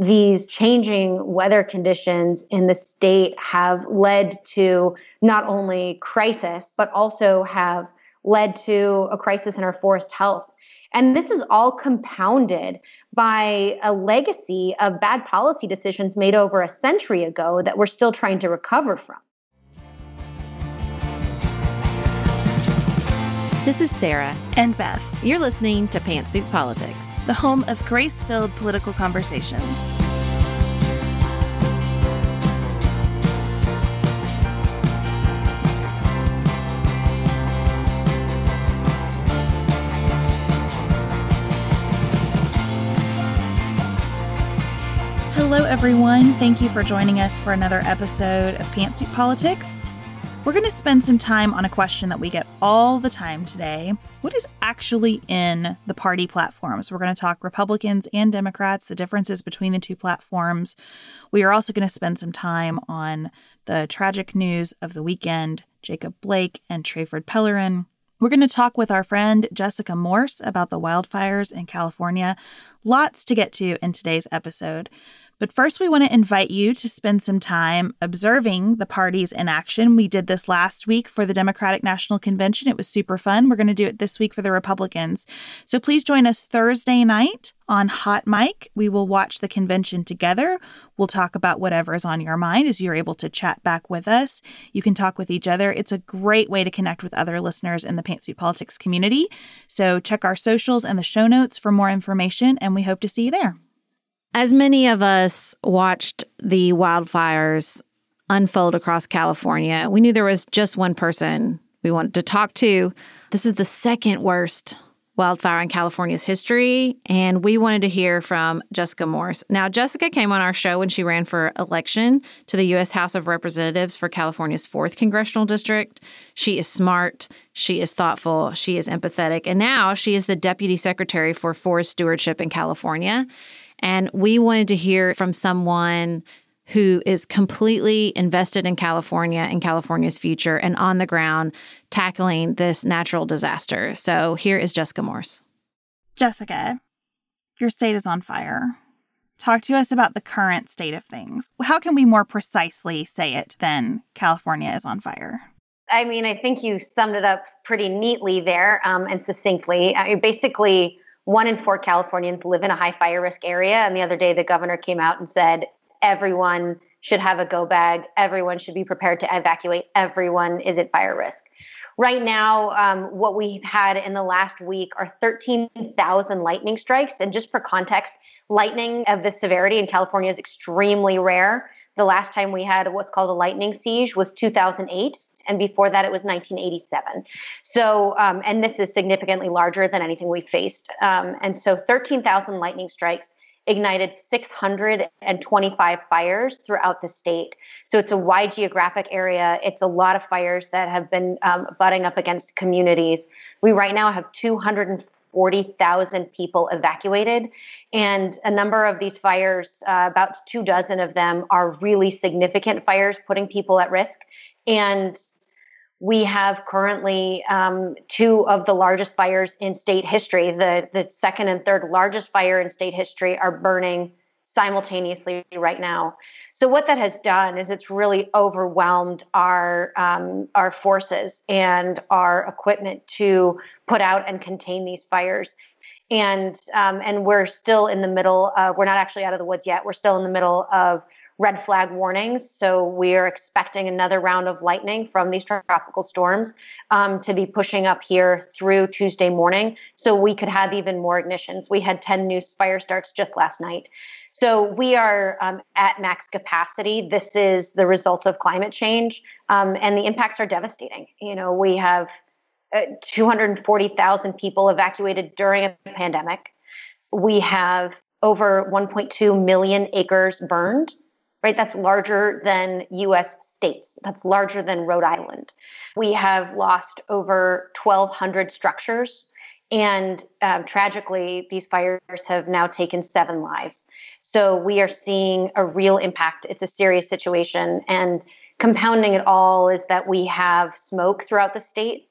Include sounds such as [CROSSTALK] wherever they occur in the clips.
These changing weather conditions in the state have led to not only crisis, but also have led to a crisis in our forest health. And this is all compounded by a legacy of bad policy decisions made over a century ago that we're still trying to recover from. This is Sarah. And Beth. You're listening to Pantsuit Politics, the home of grace filled political conversations. Hello, everyone. Thank you for joining us for another episode of Pantsuit Politics. We're going to spend some time on a question that we get all the time today. What is actually in the party platforms? We're going to talk Republicans and Democrats, the differences between the two platforms. We are also going to spend some time on the tragic news of the weekend Jacob Blake and Trayford Pellerin. We're going to talk with our friend Jessica Morse about the wildfires in California. Lots to get to in today's episode. But first, we want to invite you to spend some time observing the parties in action. We did this last week for the Democratic National Convention. It was super fun. We're going to do it this week for the Republicans. So please join us Thursday night on Hot Mic. We will watch the convention together. We'll talk about whatever is on your mind as you're able to chat back with us. You can talk with each other. It's a great way to connect with other listeners in the Pantsuit Politics community. So check our socials and the show notes for more information, and we hope to see you there. As many of us watched the wildfires unfold across California, we knew there was just one person we wanted to talk to. This is the second worst wildfire in California's history, and we wanted to hear from Jessica Morse. Now, Jessica came on our show when she ran for election to the U.S. House of Representatives for California's 4th Congressional District. She is smart, she is thoughtful, she is empathetic, and now she is the Deputy Secretary for Forest Stewardship in California. And we wanted to hear from someone who is completely invested in California and California's future and on the ground tackling this natural disaster. So here is Jessica Morse. Jessica, your state is on fire. Talk to us about the current state of things. How can we more precisely say it than California is on fire? I mean, I think you summed it up pretty neatly there um, and succinctly. I mean, basically, one in four Californians live in a high fire risk area. And the other day, the governor came out and said everyone should have a go bag, everyone should be prepared to evacuate, everyone is at fire risk. Right now, um, what we've had in the last week are 13,000 lightning strikes. And just for context, lightning of this severity in California is extremely rare. The last time we had what's called a lightning siege was 2008 and before that it was 1987. So, um, and this is significantly larger than anything we've faced. Um, and so, 13,000 lightning strikes ignited 625 fires throughout the state. So it's a wide geographic area. It's a lot of fires that have been um, butting up against communities. We right now have 240,000 people evacuated, and a number of these fires, uh, about two dozen of them, are really significant fires, putting people at risk. And we have currently um, two of the largest fires in state history. The, the second and third largest fire in state history are burning simultaneously right now. So what that has done is it's really overwhelmed our um, our forces and our equipment to put out and contain these fires. And um, and we're still in the middle. Of, we're not actually out of the woods yet. We're still in the middle of red flag warnings. So we are expecting another round of lightning from these tropical storms um, to be pushing up here through Tuesday morning. So we could have even more ignitions. We had 10 new fire starts just last night. So we are um, at max capacity. This is the result of climate change, um, and the impacts are devastating. You know, we have uh, 240,000 people evacuated during a pandemic. We have over 1.2 million acres burned right? That's larger than US states. That's larger than Rhode Island. We have lost over 1,200 structures. And um, tragically, these fires have now taken seven lives. So we are seeing a real impact. It's a serious situation. And compounding it all is that we have smoke throughout the state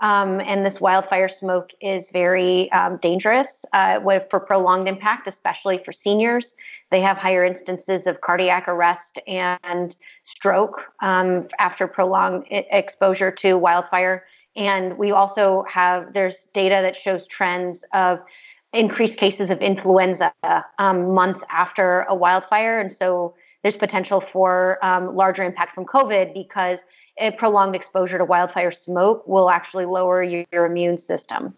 um, and this wildfire smoke is very um, dangerous uh, for prolonged impact, especially for seniors. They have higher instances of cardiac arrest and stroke um, after prolonged exposure to wildfire. And we also have, there's data that shows trends of increased cases of influenza um, months after a wildfire. And so there's potential for um, larger impact from COVID because a prolonged exposure to wildfire smoke will actually lower your, your immune system.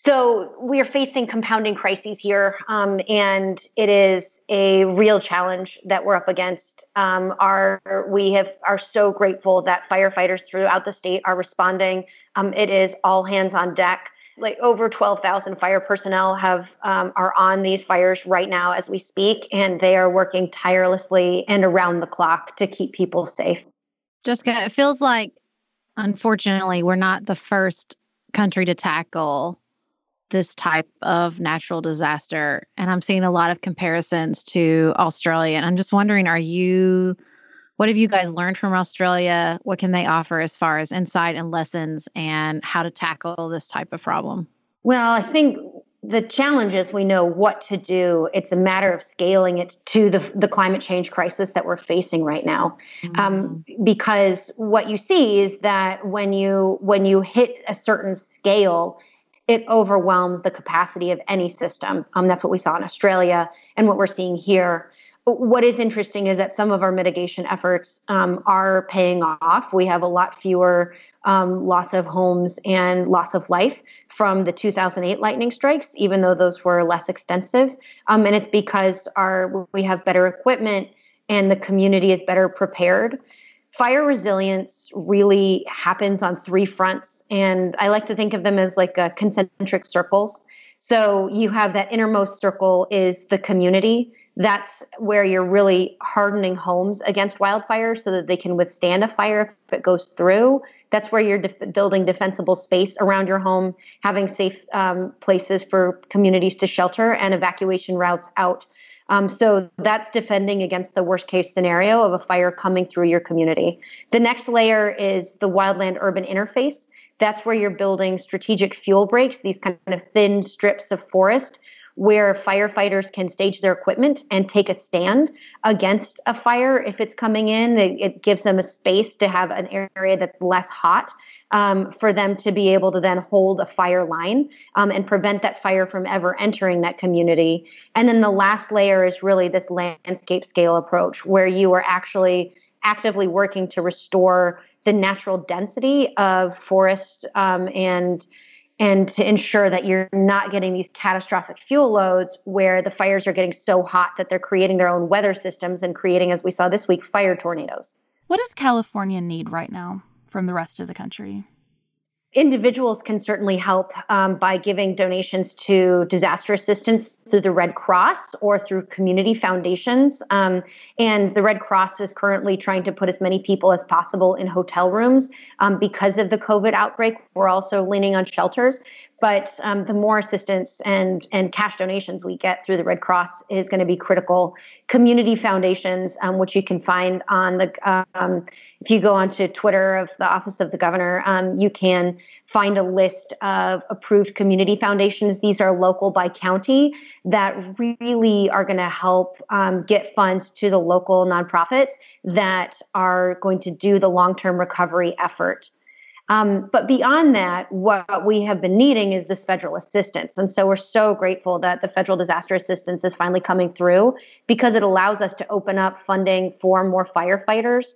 So we are facing compounding crises here, um, and it is a real challenge that we're up against. Um, our we have are so grateful that firefighters throughout the state are responding. Um, it is all hands on deck. Like over twelve thousand fire personnel have um, are on these fires right now as we speak, and they are working tirelessly and around the clock to keep people safe. Jessica, it feels like, unfortunately, we're not the first country to tackle this type of natural disaster. And I'm seeing a lot of comparisons to Australia. And I'm just wondering, are you, what have you guys learned from Australia? What can they offer as far as insight and lessons and how to tackle this type of problem? Well, I think the challenge is we know what to do. It's a matter of scaling it to the, the climate change crisis that we're facing right now. Mm-hmm. Um, because what you see is that when you when you hit a certain scale, it overwhelms the capacity of any system. Um, that's what we saw in Australia and what we're seeing here. What is interesting is that some of our mitigation efforts um, are paying off. We have a lot fewer um, loss of homes and loss of life from the 2008 lightning strikes, even though those were less extensive. Um, and it's because our we have better equipment and the community is better prepared. Fire resilience really happens on three fronts, and I like to think of them as like a concentric circles. So you have that innermost circle is the community. That's where you're really hardening homes against wildfire so that they can withstand a fire if it goes through. That's where you're building defensible space around your home, having safe um, places for communities to shelter and evacuation routes out. Um, so that's defending against the worst case scenario of a fire coming through your community. The next layer is the wildland urban interface. That's where you're building strategic fuel breaks, these kind of thin strips of forest where firefighters can stage their equipment and take a stand against a fire if it's coming in. It, it gives them a space to have an area that's less hot um, for them to be able to then hold a fire line um, and prevent that fire from ever entering that community. And then the last layer is really this landscape scale approach where you are actually actively working to restore the natural density of forests um, and and to ensure that you're not getting these catastrophic fuel loads where the fires are getting so hot that they're creating their own weather systems and creating, as we saw this week, fire tornadoes. What does California need right now from the rest of the country? Individuals can certainly help um, by giving donations to disaster assistance through the Red Cross or through community foundations. Um, and the Red Cross is currently trying to put as many people as possible in hotel rooms um, because of the COVID outbreak. We're also leaning on shelters. But um, the more assistance and, and cash donations we get through the Red Cross is going to be critical. Community foundations, um, which you can find on the, um, if you go onto Twitter of the Office of the Governor, um, you can find a list of approved community foundations. These are local by county that really are going to help um, get funds to the local nonprofits that are going to do the long term recovery effort. Um, but beyond that, what we have been needing is this federal assistance. And so we're so grateful that the federal disaster assistance is finally coming through because it allows us to open up funding for more firefighters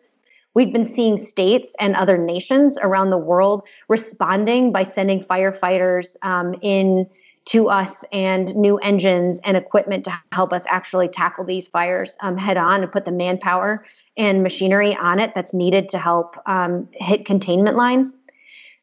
We've been seeing states and other nations around the world responding by sending firefighters um, in to us and new engines and equipment to help us actually tackle these fires um, head on and put the manpower and machinery on it that's needed to help um, hit containment lines.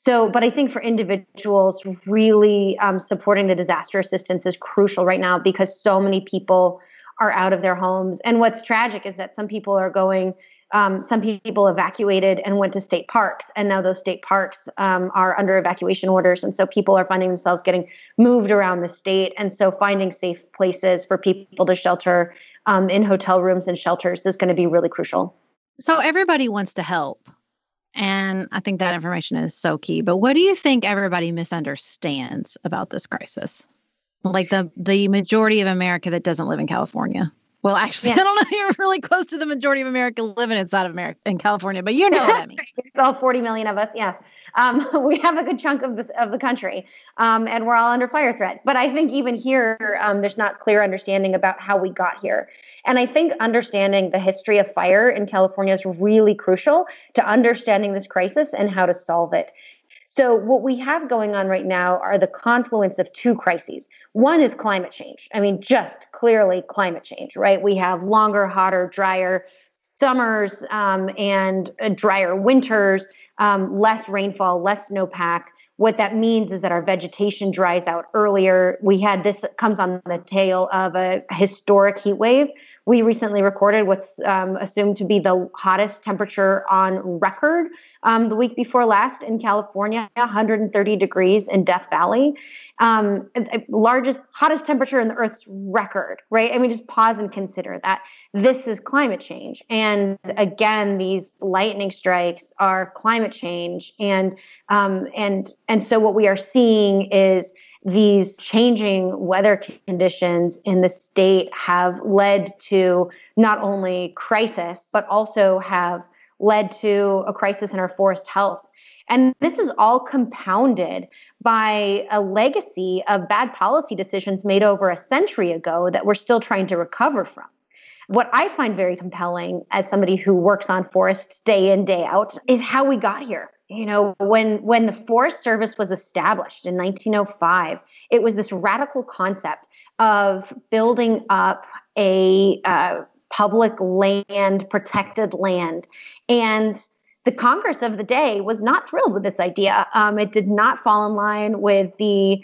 So, but I think for individuals, really um, supporting the disaster assistance is crucial right now because so many people are out of their homes. And what's tragic is that some people are going um, some people evacuated and went to state parks, and now those state parks um, are under evacuation orders, and so people are finding themselves getting moved around the state, and so finding safe places for people to shelter um, in hotel rooms and shelters is going to be really crucial. So everybody wants to help, and I think that information is so key. But what do you think everybody misunderstands about this crisis? Like the the majority of America that doesn't live in California. Well, actually, [LAUGHS] yeah. I don't know. You're really close to the majority of America living inside of America in California, but you know what I mean. [LAUGHS] it's all 40 million of us. Yeah, um, [LAUGHS] we have a good chunk of the of the country, um, and we're all under fire threat. But I think even here, um, there's not clear understanding about how we got here. And I think understanding the history of fire in California is really crucial to understanding this crisis and how to solve it. So, what we have going on right now are the confluence of two crises. One is climate change. I mean, just clearly climate change, right? We have longer, hotter, drier summers um, and uh, drier winters, um, less rainfall, less snowpack. What that means is that our vegetation dries out earlier. We had this comes on the tail of a historic heat wave we recently recorded what's um, assumed to be the hottest temperature on record um, the week before last in California, 130 degrees in Death Valley. Um, largest, hottest temperature in the Earth's record, right? I mean, just pause and consider that this is climate change. And again, these lightning strikes are climate change. And um, and and so what we are seeing is these changing weather conditions in the state have led to not only crisis, but also have led to a crisis in our forest health. And this is all compounded by a legacy of bad policy decisions made over a century ago that we're still trying to recover from. What I find very compelling as somebody who works on forests day in, day out is how we got here you know when when the forest service was established in 1905 it was this radical concept of building up a uh, public land protected land. And the congress of the day was not thrilled with this idea. Um, it did not fall in line with the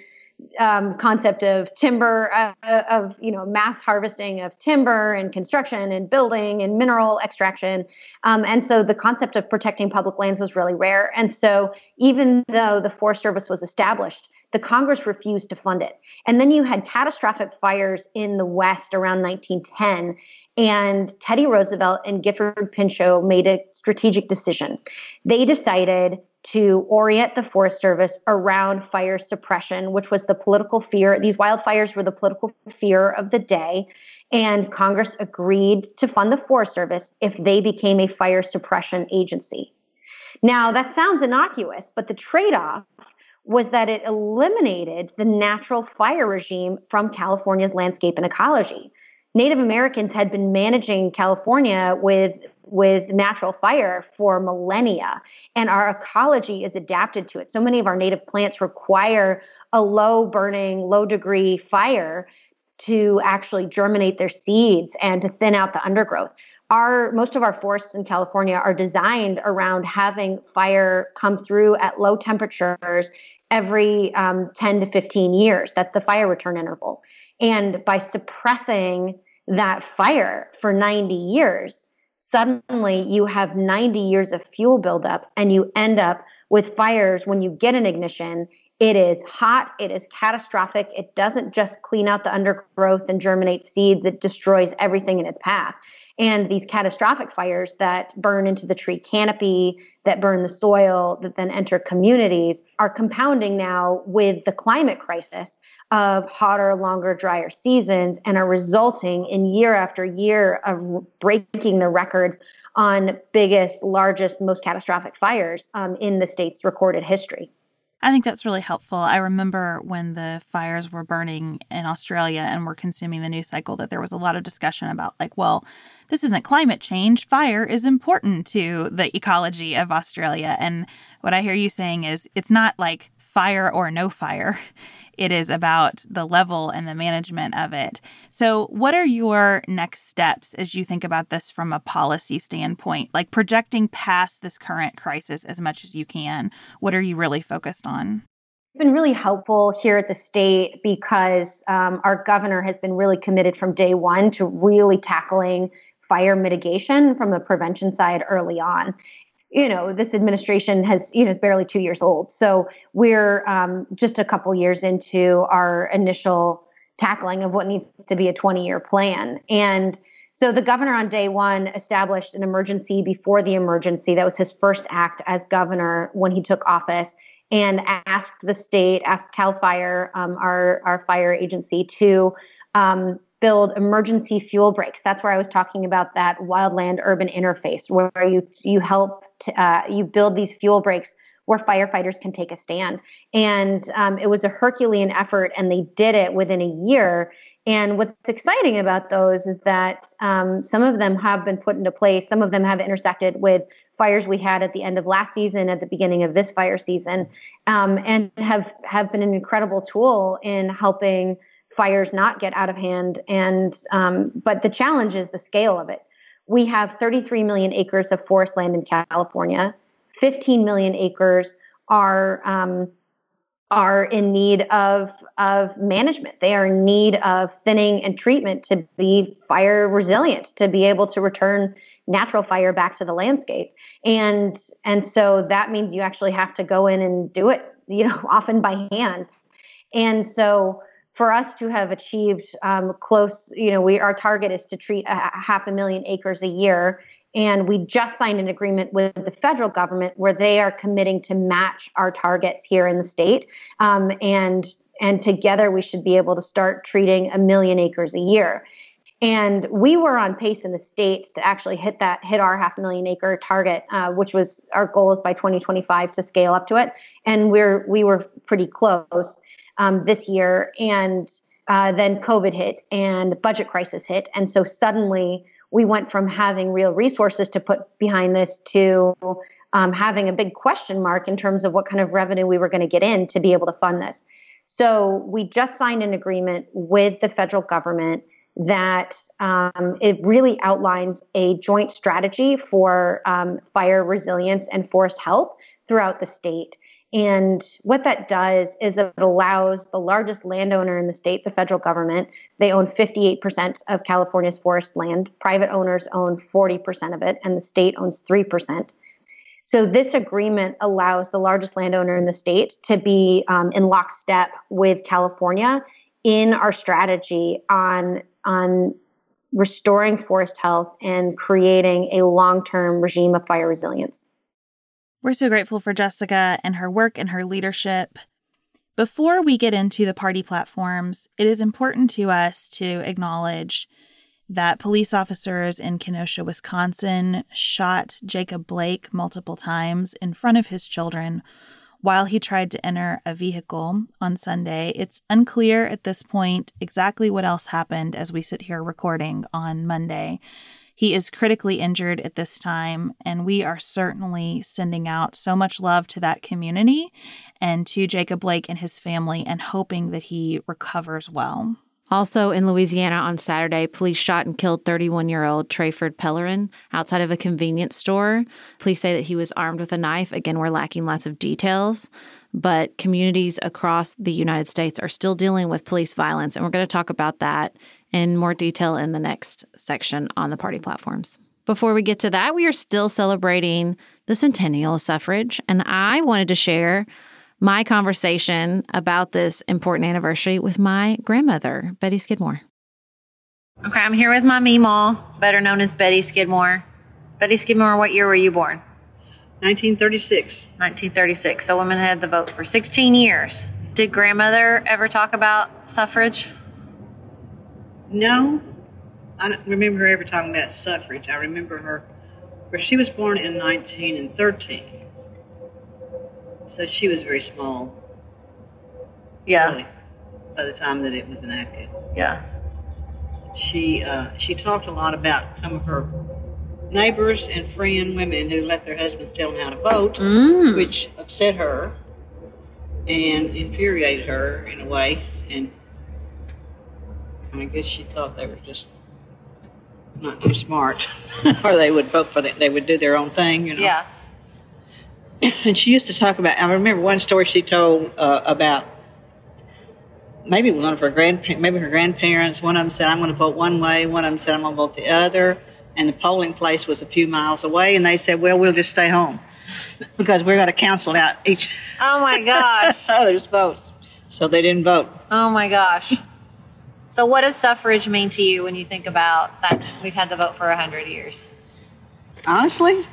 um, concept of timber, uh, of you know mass harvesting of timber and construction and building and mineral extraction, um, and so the concept of protecting public lands was really rare. And so even though the Forest Service was established, the Congress refused to fund it. And then you had catastrophic fires in the West around 1910, And Teddy Roosevelt and Gifford Pinchot made a strategic decision. They decided to orient the Forest Service around fire suppression, which was the political fear. These wildfires were the political fear of the day. And Congress agreed to fund the Forest Service if they became a fire suppression agency. Now, that sounds innocuous, but the trade off was that it eliminated the natural fire regime from California's landscape and ecology. Native Americans had been managing California with with natural fire for millennia and our ecology is adapted to it. So many of our native plants require a low burning, low degree fire to actually germinate their seeds and to thin out the undergrowth. Our most of our forests in California are designed around having fire come through at low temperatures every um, 10 to 15 years. That's the fire return interval. And by suppressing that fire for 90 years, suddenly you have 90 years of fuel buildup and you end up with fires when you get an ignition. It is hot, it is catastrophic. It doesn't just clean out the undergrowth and germinate seeds, it destroys everything in its path. And these catastrophic fires that burn into the tree canopy, that burn the soil, that then enter communities are compounding now with the climate crisis of hotter, longer, drier seasons and are resulting in year after year of breaking the records on biggest, largest, most catastrophic fires um, in the state's recorded history. I think that's really helpful. I remember when the fires were burning in Australia and were consuming the news cycle that there was a lot of discussion about, like, well, this isn't climate change. Fire is important to the ecology of Australia. And what I hear you saying is it's not like fire or no fire. It is about the level and the management of it. So, what are your next steps as you think about this from a policy standpoint, like projecting past this current crisis as much as you can? What are you really focused on? It's been really helpful here at the state because um, our governor has been really committed from day one to really tackling fire mitigation from the prevention side early on you know this administration has you know is barely two years old. So we're um, just a couple years into our initial tackling of what needs to be a 20 year plan. And so the governor on day one established an emergency before the emergency. That was his first act as governor when he took office and asked the state asked cal fire um, our, our fire agency to um, build emergency fuel breaks. That's where I was talking about that wildland urban interface, where you you help to, uh, you build these fuel breaks where firefighters can take a stand. And um, it was a Herculean effort, and they did it within a year. And what's exciting about those is that um, some of them have been put into place. Some of them have intersected with fires we had at the end of last season, at the beginning of this fire season, um, and have have been an incredible tool in helping fires not get out of hand. And um, but the challenge is the scale of it. We have 33 million acres of forest land in California. 15 million acres are um, are in need of of management. They are in need of thinning and treatment to be fire resilient, to be able to return natural fire back to the landscape. And and so that means you actually have to go in and do it, you know, [LAUGHS] often by hand. And so for us to have achieved um, close, you know, we our target is to treat a, half a million acres a year, and we just signed an agreement with the federal government where they are committing to match our targets here in the state, um, and and together we should be able to start treating a million acres a year. And we were on pace in the state to actually hit that, hit our half a million acre target, uh, which was our goal is by 2025 to scale up to it. And we're we were pretty close um, this year, and uh, then COVID hit and budget crisis hit, and so suddenly we went from having real resources to put behind this to um, having a big question mark in terms of what kind of revenue we were going to get in to be able to fund this. So we just signed an agreement with the federal government that um, it really outlines a joint strategy for um, fire resilience and forest health throughout the state. And what that does is it allows the largest landowner in the state, the federal government, they own 58% of California's forest land. Private owners own 40% of it, and the state owns 3%. So this agreement allows the largest landowner in the state to be um, in lockstep with California in our strategy on on restoring forest health and creating a long term regime of fire resilience. We're so grateful for Jessica and her work and her leadership. Before we get into the party platforms, it is important to us to acknowledge that police officers in Kenosha, Wisconsin shot Jacob Blake multiple times in front of his children while he tried to enter a vehicle on Sunday. It's unclear at this point exactly what else happened as we sit here recording on Monday. He is critically injured at this time, and we are certainly sending out so much love to that community and to Jacob Blake and his family and hoping that he recovers well. Also in Louisiana on Saturday, police shot and killed 31 year old Trayford Pellerin outside of a convenience store. Police say that he was armed with a knife. Again, we're lacking lots of details, but communities across the United States are still dealing with police violence. And we're going to talk about that in more detail in the next section on the party platforms. Before we get to that, we are still celebrating the centennial of suffrage. And I wanted to share my conversation about this important anniversary with my grandmother, Betty Skidmore. Okay, I'm here with my Meemaw, better known as Betty Skidmore. Betty Skidmore, what year were you born? 1936. 1936. So women had the vote for 16 years. Did grandmother ever talk about suffrage? No, I don't remember her ever talking about suffrage. I remember her, where she was born in 1913. So she was very small. Yeah. Really, by the time that it was enacted. Yeah. She uh, she talked a lot about some of her neighbors and friend women who let their husbands tell them how to vote, Mm. which upset her and infuriated her in a way. And I guess she thought they were just not too smart, [LAUGHS] or they would vote for them. They would do their own thing, you know. Yeah. [CLEARS THROAT] and she used to talk about. I remember one story she told uh, about maybe one of her grand, maybe her grandparents. One of them said, "I'm going to vote one way." One of them said, "I'm going to vote the other." And the polling place was a few miles away, and they said, "Well, we'll just stay home [LAUGHS] because we're going to cancel out each Oh my gosh. [LAUGHS] other's votes." So they didn't vote. oh my gosh. So what does suffrage mean to you when you think about that we've had the vote for 100 years? Honestly,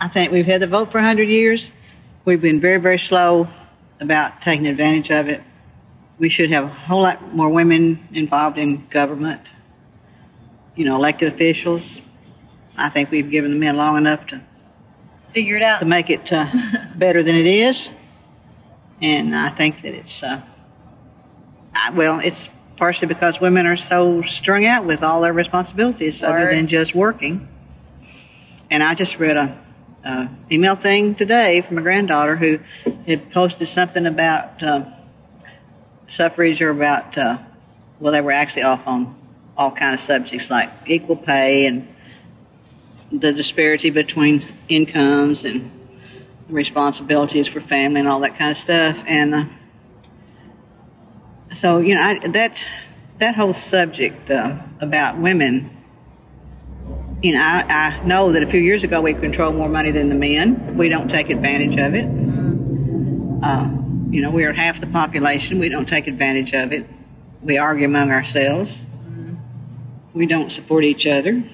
I think we've had the vote for 100 years. We've been very, very slow about taking advantage of it. We should have a whole lot more women involved in government, you know, elected officials. I think we've given the men long enough to, Figure it out. to make it uh, better than it is. And I think that it's, uh, I, well, it's partially because women are so strung out with all their responsibilities other than just working. And I just read a, a email thing today from a granddaughter who had posted something about uh, suffrage or about uh, well, they were actually off on all kind of subjects like equal pay and the disparity between incomes and responsibilities for family and all that kind of stuff. And uh, so, you know, I, that that whole subject uh, about women you know, I, I know that a few years ago we controlled more money than the men. We don't take advantage of it. Uh, you know, we are half the population. We don't take advantage of it. We argue among ourselves. We don't support each other.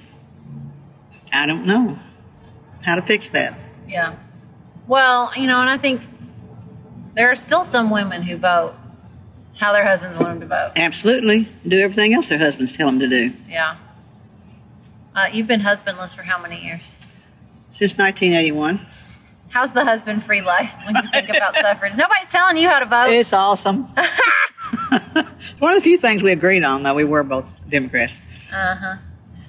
I don't know how to fix that. Yeah. Well, you know, and I think there are still some women who vote how their husbands want them to vote. Absolutely. Do everything else their husbands tell them to do. Yeah. Uh, you've been husbandless for how many years? Since 1981. How's the husband free life when you think about [LAUGHS] suffrage? Nobody's telling you how to vote. It's awesome. it's [LAUGHS] [LAUGHS] one of the few things we agreed on, though. We were both Democrats. Uh huh.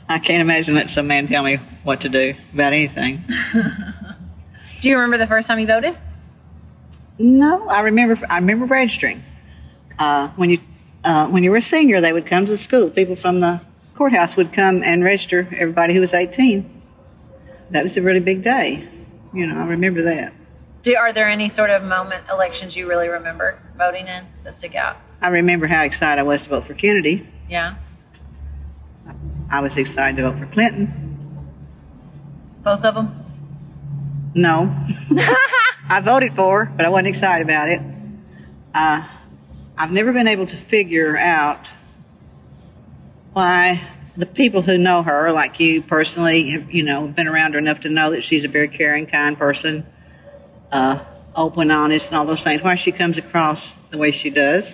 I can't imagine that some man tell me what to do about anything. Do you remember the first time you voted? No, I remember. I remember registering. Uh, when you uh, when you were a senior, they would come to the school. People from the courthouse would come and register everybody who was 18. That was a really big day. You know, I remember that. Do, are there any sort of moment elections you really remember voting in that stick out? I remember how excited I was to vote for Kennedy. Yeah. I was excited to vote for Clinton. Both of them? No, [LAUGHS] I voted for, her, but I wasn't excited about it. Uh, I've never been able to figure out why the people who know her, like you personally, have, you know, been around her enough to know that she's a very caring, kind person, uh, open, honest, and all those things. Why she comes across the way she does.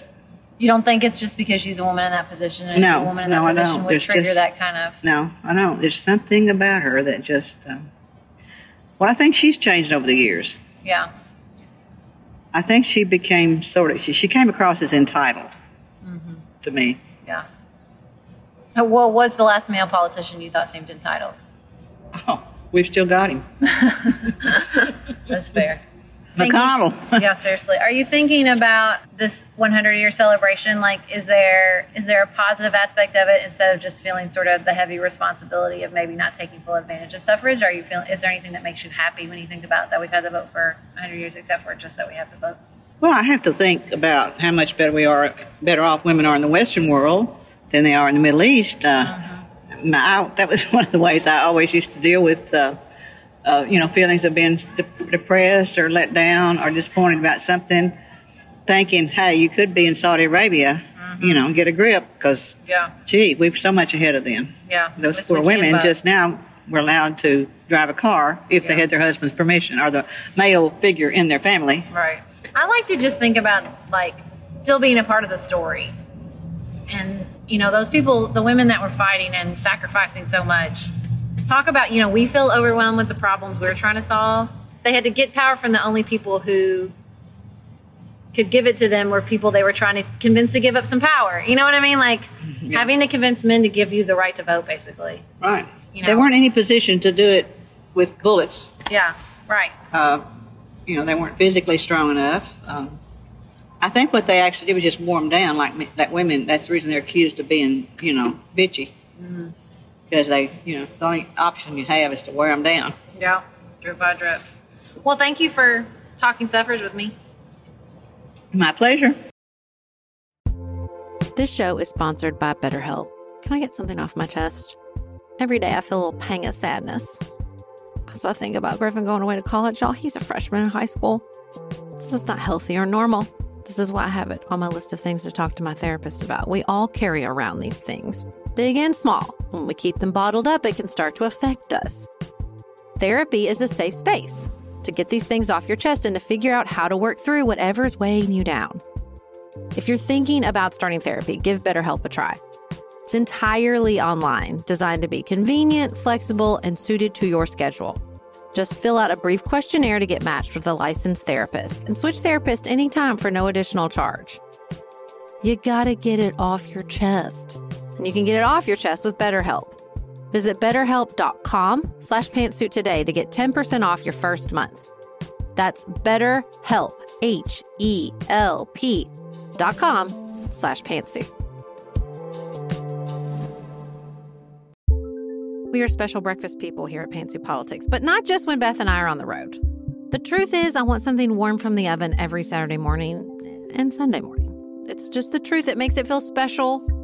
You don't think it's just because she's a woman in that position and No, a woman in no, I that position don't. would There's trigger just- that kind of No, I don't. There's something about her that just. Um, well, I think she's changed over the years. yeah. I think she became sort of. She, she came across as entitled Mm-hmm. to me. Yeah. Uh, Well, was the last male politician you thought seemed entitled? Oh, we've still got him. [LAUGHS] That's fair. Thinking- McConnell. [LAUGHS] yeah, seriously. Are you thinking about this 100 year celebration? Like, is there is there a positive aspect of it instead of just feeling sort of the heavy responsibility of maybe not taking full advantage of suffrage? Are you feeling? Is there anything that makes you happy when you think about that we've had the vote for 100 years, except for just that we have the vote? Well, I have to think about how much better we are, better off women are in the Western world than they are in the Middle East. Uh, my, that was [LAUGHS] one of the ways I always used to deal with, uh, uh, you know, feelings of being de- depressed or let down or disappointed about something. Thinking, hey, you could be in Saudi Arabia, you know, get a grip because, Yeah, gee, we're so much ahead of them. yeah. Those poor women but- just now were allowed to drive a car if they had their husband's permission or the male figure in their family. Right. I like to just think about like still being a part of the story. And you know, those people, the women that were fighting and sacrificing so much. Talk about, you know, we feel overwhelmed with the problems we are trying to solve. They had to get power from the only people who could give it to them were people they were trying to convince to give up some power. You know what I mean? Like Yeah. having to convince men to give you the right to vote basically. Right. You They weren't in any position to do it with bullets. Yeah, right. Uh, you know, they weren't physically strong enough. Um, I think what they actually did was just warm down, like that women. That's the reason they're accused of being, you know, bitchy. Because they, you know, the only option you have is to wear them down. Yeah, drip by drip. Well, thank you for talking suffrage with me. My pleasure. This show is sponsored by BetterHelp. Can I get something off my chest? Every day I feel a little pang of sadness because I think about Griffin going away to college. Y'all, he's a freshman in high school. This is not healthy or normal. This is why I have it on my list of things to talk to my therapist about. We all carry around these things, big and small. When we keep them bottled up, it can start to affect us. Therapy is a safe space to get these things off your chest and to figure out how to work through whatever's weighing you down. If you're thinking about starting therapy, give BetterHelp a try. It's entirely online, designed to be convenient, flexible, and suited to your schedule. Just fill out a brief questionnaire to get matched with a licensed therapist and switch therapist anytime for no additional charge. You gotta get it off your chest. And you can get it off your chest with BetterHelp. Visit betterhelp.com slash pantsuit today to get 10% off your first month. That's betterhelp, H-E-L-P dot com slash pantsuit. We are special breakfast people here at Pantsuit Politics, but not just when Beth and I are on the road. The truth is, I want something warm from the oven every Saturday morning and Sunday morning. It's just the truth. It makes it feel special,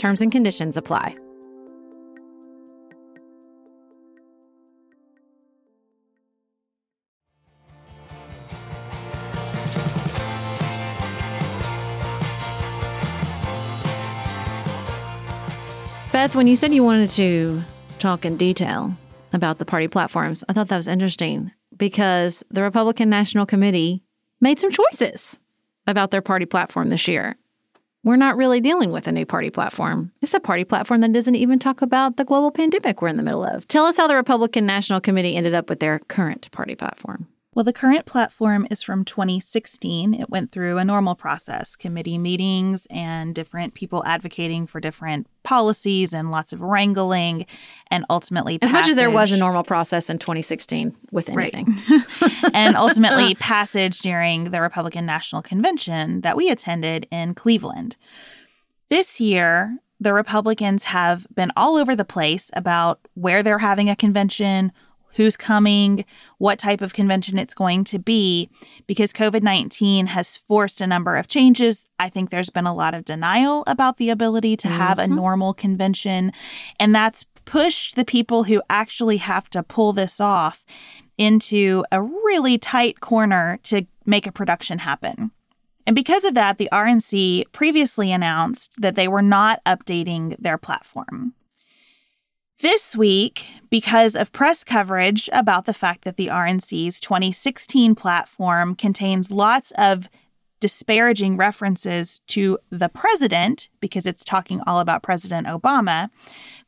Terms and conditions apply. Beth, when you said you wanted to talk in detail about the party platforms, I thought that was interesting because the Republican National Committee made some choices about their party platform this year. We're not really dealing with a new party platform. It's a party platform that doesn't even talk about the global pandemic we're in the middle of. Tell us how the Republican National Committee ended up with their current party platform. Well, the current platform is from 2016. It went through a normal process, committee meetings and different people advocating for different policies and lots of wrangling and ultimately As passage. much as there was a normal process in 2016 with anything. Right. [LAUGHS] and ultimately [LAUGHS] passage during the Republican National Convention that we attended in Cleveland. This year, the Republicans have been all over the place about where they're having a convention, who's coming, what type of convention it's going to be, because COVID 19 has forced a number of changes. I think there's been a lot of denial about the ability to have a mm-hmm. normal convention, and that's pushed the people who actually have to pull this off into a really tight corner to make a production happen. And because of that, the RNC previously announced that they were not updating their platform. This week, because of press coverage about the fact that the RNC's 2016 platform contains lots of disparaging references to the president, because it's talking all about President Obama,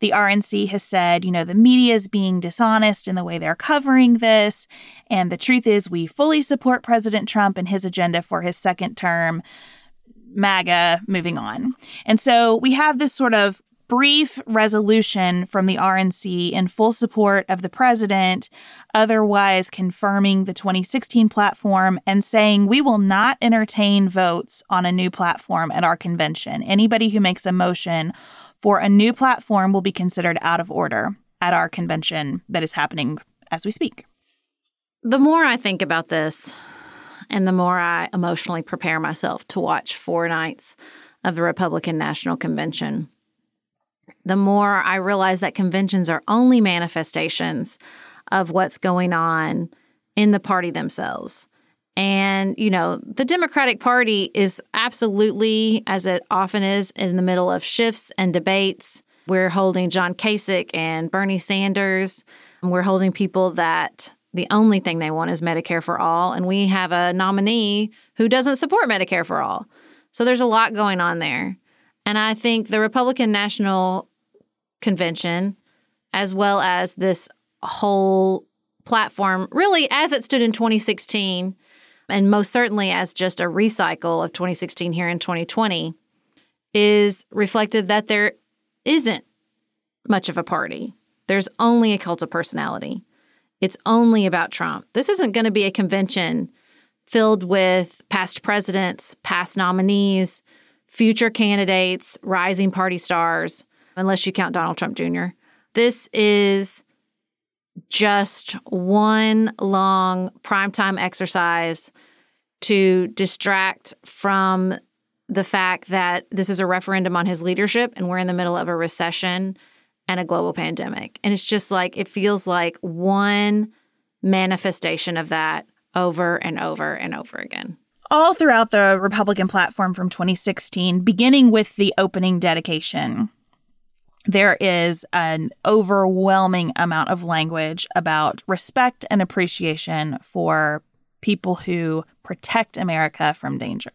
the RNC has said, you know, the media is being dishonest in the way they're covering this. And the truth is, we fully support President Trump and his agenda for his second term. MAGA moving on. And so we have this sort of brief resolution from the RNC in full support of the president, otherwise confirming the 2016 platform and saying we will not entertain votes on a new platform at our convention. Anybody who makes a motion for a new platform will be considered out of order at our convention that is happening as we speak. The more I think about this, and the more I emotionally prepare myself to watch four nights of the Republican National Convention, the more I realize that conventions are only manifestations of what's going on in the party themselves. And, you know, the Democratic Party is absolutely, as it often is, in the middle of shifts and debates. We're holding John Kasich and Bernie Sanders. And we're holding people that the only thing they want is Medicare for all. And we have a nominee who doesn't support Medicare for all. So there's a lot going on there. And I think the Republican National Convention, as well as this whole platform, really as it stood in 2016, and most certainly as just a recycle of 2016 here in 2020, is reflective that there isn't much of a party. There's only a cult of personality. It's only about Trump. This isn't going to be a convention filled with past presidents, past nominees, future candidates, rising party stars, unless you count Donald Trump Jr. This is just one long primetime exercise to distract from the fact that this is a referendum on his leadership and we're in the middle of a recession and a global pandemic. And it's just like, it feels like one manifestation of that over and over and over again all throughout the Republican platform from 2016, beginning with the opening dedication. There is an overwhelming amount of language about respect and appreciation for people who protect America from danger.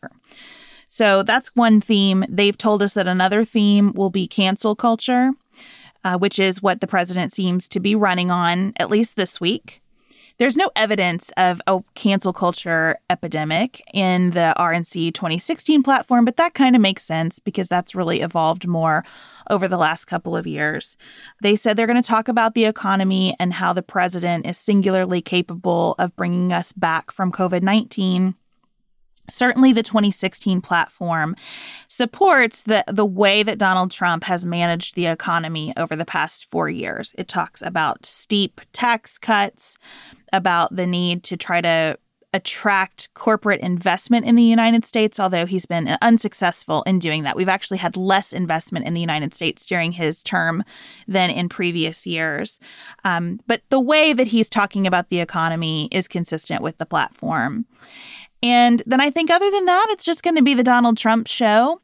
So that's one theme. They've told us that another theme will be cancel culture, uh, which is what the president seems to be running on, at least this week. There's no evidence of a cancel culture epidemic in the RNC 2016 platform, but that kind of makes sense because that's really evolved more over the last couple of years. They said they're going to talk about the economy and how the president is singularly capable of bringing us back from COVID 19 certainly the 2016 platform supports the the way that Donald Trump has managed the economy over the past 4 years. It talks about steep tax cuts, about the need to try to attract corporate investment in the United States, although he's been unsuccessful in doing that. We've actually had less investment in the United States during his term than in previous years. Um, but the way that he's talking about the economy is consistent with the platform. And then I think, other than that, it's just going to be the Donald Trump show.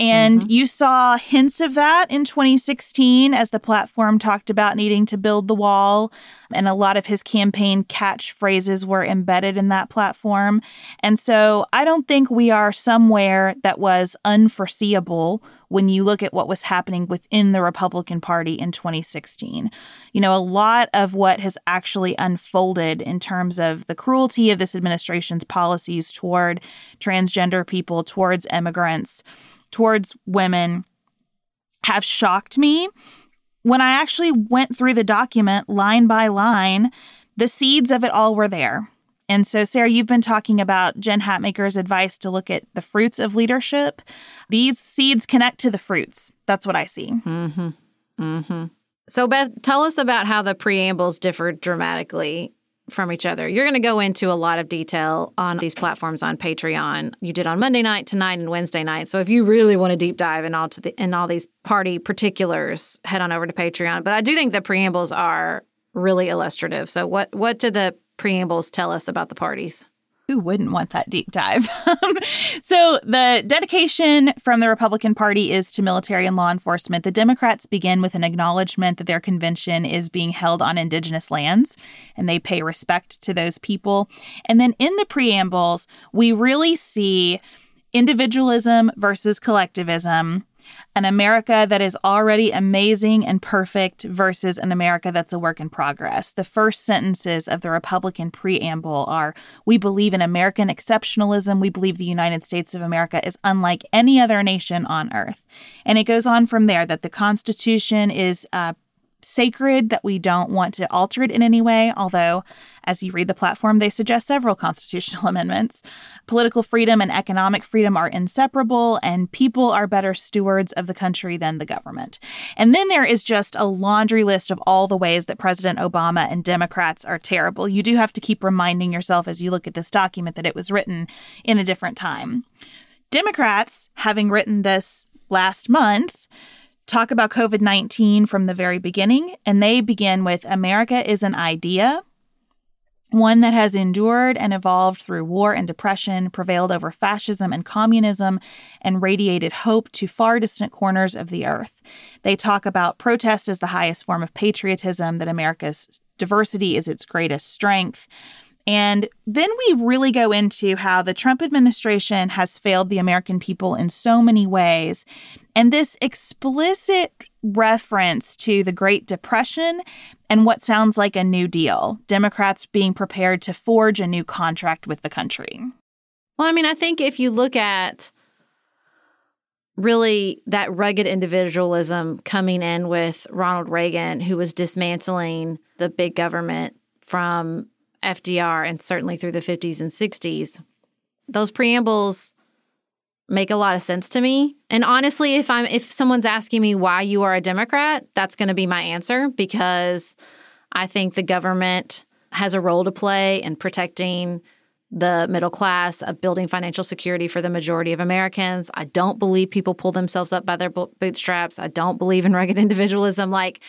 And mm-hmm. you saw hints of that in 2016 as the platform talked about needing to build the wall. And a lot of his campaign catchphrases were embedded in that platform. And so I don't think we are somewhere that was unforeseeable when you look at what was happening within the Republican Party in 2016. You know, a lot of what has actually unfolded in terms of the cruelty of this administration's policies toward transgender people, towards immigrants towards women have shocked me. When I actually went through the document line by line, the seeds of it all were there. And so, Sarah, you've been talking about Jen Hatmaker's advice to look at the fruits of leadership. These seeds connect to the fruits. That's what I see. Mm-hmm. Mm-hmm. So, Beth, tell us about how the preambles differ dramatically from each other. You're going to go into a lot of detail on these platforms on Patreon. You did on Monday night, tonight, and Wednesday night. So if you really want to deep dive in all to the in all these party particulars, head on over to Patreon. But I do think the preambles are really illustrative. So what what did the preambles tell us about the parties? Who wouldn't want that deep dive? [LAUGHS] so, the dedication from the Republican Party is to military and law enforcement. The Democrats begin with an acknowledgement that their convention is being held on indigenous lands and they pay respect to those people. And then in the preambles, we really see individualism versus collectivism an America that is already amazing and perfect versus an America that's a work in progress. The first sentences of the Republican preamble are We believe in American exceptionalism. We believe the United States of America is unlike any other nation on earth. And it goes on from there that the Constitution is uh, sacred, that we don't want to alter it in any way, although, as you read the platform, they suggest several [LAUGHS] constitutional amendments. Political freedom and economic freedom are inseparable, and people are better stewards of the country than the government. And then there is just a laundry list of all the ways that President Obama and Democrats are terrible. You do have to keep reminding yourself as you look at this document that it was written in a different time. Democrats, having written this last month, talk about COVID 19 from the very beginning, and they begin with America is an idea, one that has endured and evolved through war and depression, prevailed over fascism and communism, and radiated hope to far distant corners of the earth. They talk about protest as the highest form of patriotism, that America's diversity is its greatest strength. And then we really go into how the Trump administration has failed the American people in so many ways. And this explicit reference to the Great Depression and what sounds like a New Deal, Democrats being prepared to forge a new contract with the country. Well, I mean, I think if you look at really that rugged individualism coming in with Ronald Reagan, who was dismantling the big government from FDR and certainly through the 50s and 60s, those preambles make a lot of sense to me. And honestly, if I'm if someone's asking me why you are a Democrat, that's going to be my answer because I think the government has a role to play in protecting the middle class, of building financial security for the majority of Americans. I don't believe people pull themselves up by their bootstraps. I don't believe in rugged [LAUGHS] individualism. Like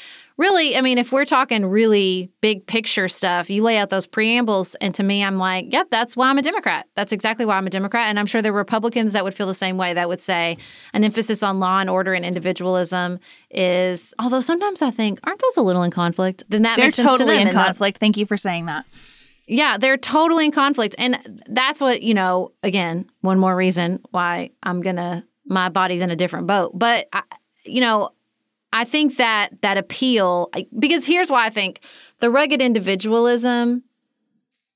really, I mean, if we're talking really big picture stuff, you lay out those preambles, and to me, I'm like, yep, that's why I'm a Democrat. That's exactly why I'm a Democrat. And I'm sure there are Republicans that would feel the same way that would say an emphasis on law and order and individualism is, although sometimes I think, aren't those a little in conflict? Then that They're makes sense totally to in conflict. Thank you for saying that. Yeah, they're totally in conflict. And that's what, you know, again, one more reason why I'm going to, my body's in a different boat. But, I, you know, I think that that appeal, because here's why I think the rugged individualism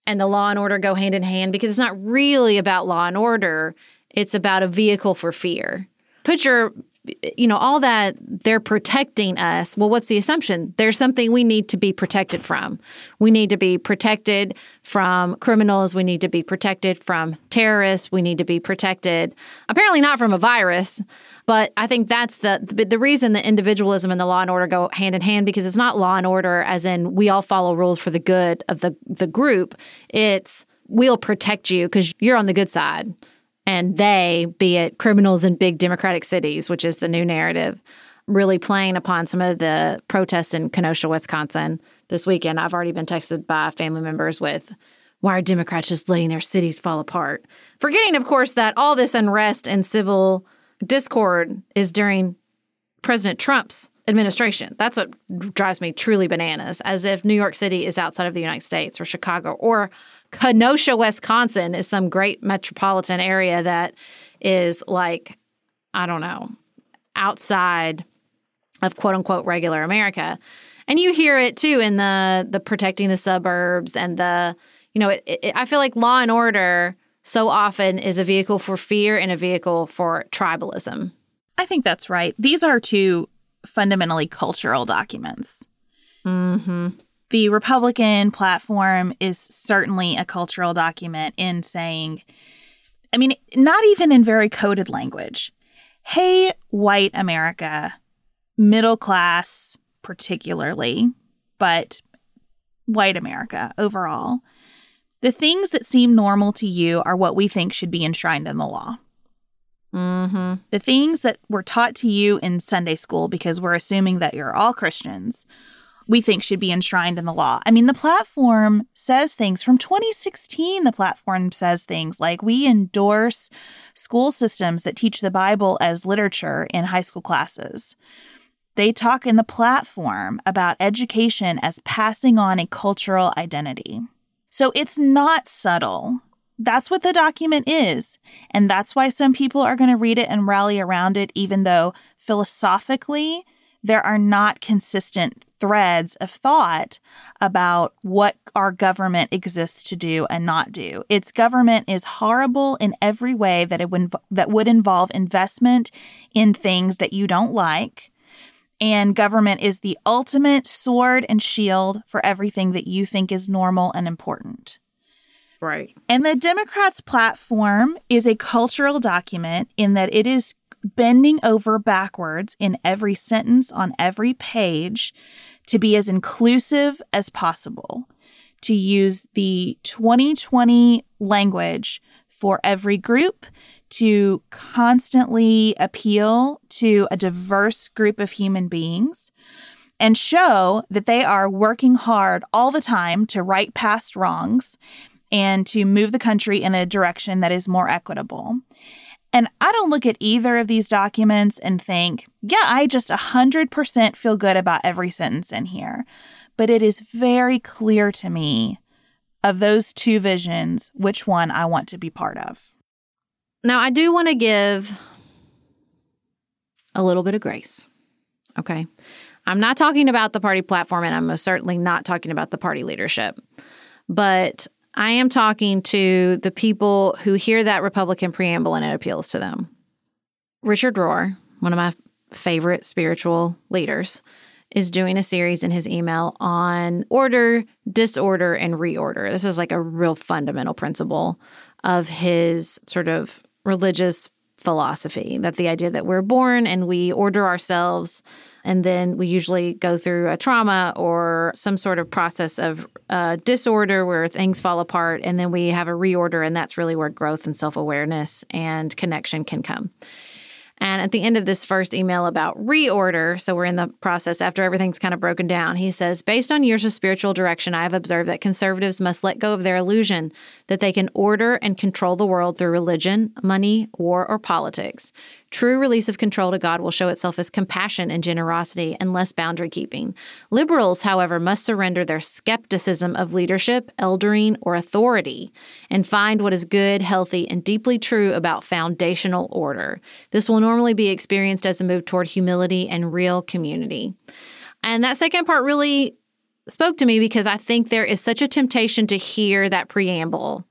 and the law and order go hand in hand because it's not really about law and order. It's about a vehicle for fear. Put your you know, all that they're protecting us. Well, what's the assumption? There's something we need to be protected from. We need to be protected from criminals. We need to be protected from terrorists. We need to be protected, apparently not from a virus. But I think that's the, the reason the individualism and the law and order go hand in hand because it's not law and order as in we all follow rules for the good of the the group. It's we'll protect you because you're on the good side and they, be it criminals in big democratic cities, which is the new narrative, really playing upon some of the protests in Kenosha, Wisconsin this weekend. I've already been texted by family members with, why are Democrats just letting their cities fall apart? Forgetting, of course, that all this unrest and civil discord is during President Trump's administration. That's what drives me truly bananas, as if New York City is outside of the United States or Chicago or Kenosha, Wisconsin is some great metropolitan area that is like, I don't know, outside of quote unquote regular America. And you hear it too in the the protecting the suburbs and the you know, it, it, I feel like law and order so often is a vehicle for fear and a vehicle for tribalism. I think that's right. These are two fundamentally cultural documents. Mm-hmm. The Republican platform is certainly a cultural document in saying, I mean, not even in very coded language. Hey, white America, middle class particularly, but white America overall, the things that seem normal to you are what we think should be enshrined in the law. Mm-hmm. The things that were taught to you in Sunday school, because we're assuming that you're all Christians, we think should be enshrined in the law. I mean, the platform says things from 2016. The platform says things like we endorse school systems that teach the Bible as literature in high school classes. They talk in the platform about education as passing on a cultural identity. So it's not subtle. That's what the document is. And that's why some people are going to read it and rally around it, even though philosophically, there are not consistent threads of thought about what our government exists to do and not do. Its government is horrible in every way that it would that would involve investment in things that you don't like. And government is the ultimate sword and shield for everything that you think is normal and important. Right. And the Democrats' platform is a cultural document in that it is bending over backwards in every sentence on every page to be as inclusive as possible, to use the 2020 language for every group, to constantly appeal to a diverse group of human beings, and show that they are working hard all the time to right past wrongs and to move the country in a direction that is more equitable. And I don't look at either of these documents and think, yeah, I just 100% feel good about every sentence in here. But it is very clear to me of those two visions, which one I want to be part of. Now, I do want to give a little bit of grace. Okay. I'm not talking about the party platform, and I'm certainly not talking about the party leadership. But I am talking to the people who hear that Republican preamble and it appeals to them. Richard Rohr, one of my favorite spiritual leaders, is doing a series in his email on order, disorder, and reorder. This is like a real fundamental principle of his sort of religious philosophy that the idea that we're born and we order ourselves and then we usually go through a trauma or some sort of process of uh, disorder where things fall apart and then we have a reorder and that's really where growth and self-awareness and connection can come and at the end of this first email about reorder, so we're in the process after everything's kind of broken down, he says, Based on years of spiritual direction, I have observed that conservatives must let go of their illusion that they can order and control the world through religion, money, war, or politics. True release of control to God will show itself as compassion and generosity and less boundary keeping. Liberals, however, must surrender their skepticism of leadership, eldering, or authority and find what is good, healthy, and deeply true about foundational order. This will normally be experienced as a move toward humility and real community. And that second part really spoke to me because I think there is such a temptation to hear that preamble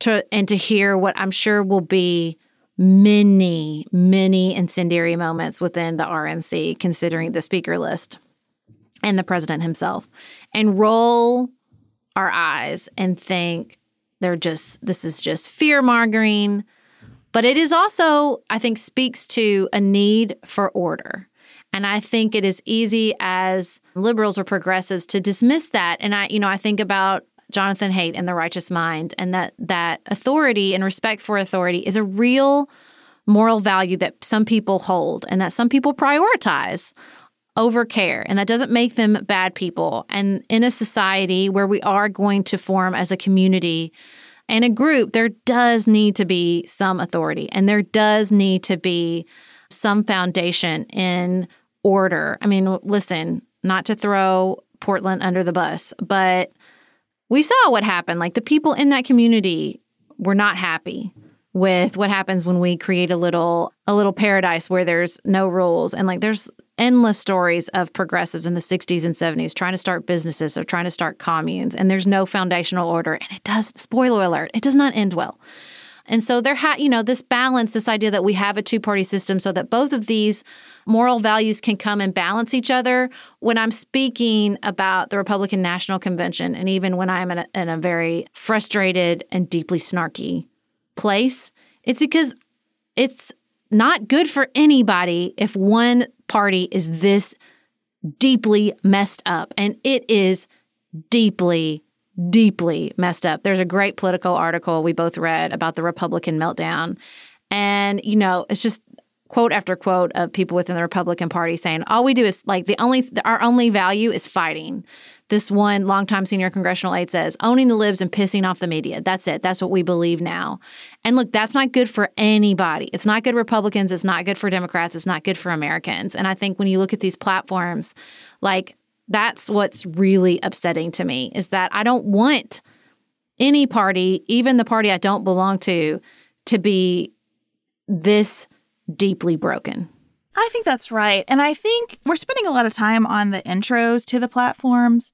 to and to hear what I'm sure will be many, many incendiary moments within the RNC, considering the speaker list and the president himself, and roll our eyes and think they're just, this is just fear mongering. But it is also, I think, speaks to a need for order. And I think it is easy as liberals or progressives to dismiss that. And I, you know, I think about Jonathan Haidt and the righteous mind and that that authority and respect for authority is a real moral value that some people hold and that some people prioritize over care. And that doesn't make them bad people. And in a society where we are going to form as a community and a group there does need to be some authority and there does need to be some foundation in order. I mean listen not to throw portland under the bus but we saw what happened. Like the people in that community were not happy with what happens when we create a little a little paradise where there's no rules. And like there's endless stories of progressives in the 60s and 70s trying to start businesses or trying to start communes and there's no foundational order. And it does spoiler alert it does not end well and so there had, you know, this balance, this idea that we have a two party system so that both of these moral values can come and balance each other. When I'm speaking about the Republican National Convention, and even when I'm in a, in a very frustrated and deeply snarky place, it's because it's not good for anybody if one party is this deeply messed up. And it is deeply deeply messed up. There's a great political article we both read about the Republican meltdown. And, you know, it's just quote after quote of people within the Republican Party saying, all we do is like the only, our only value is fighting. This one longtime senior congressional aide says, owning the libs and pissing off the media. That's it. That's what we believe now. And look, that's not good for anybody. It's not good Republicans. It's not good for Democrats. It's not good for Americans. And I think when you look at these platforms, like that's what's really upsetting to me is that I don't want any party, even the party I don't belong to, to be this deeply broken. I think that's right. And I think we're spending a lot of time on the intros to the platforms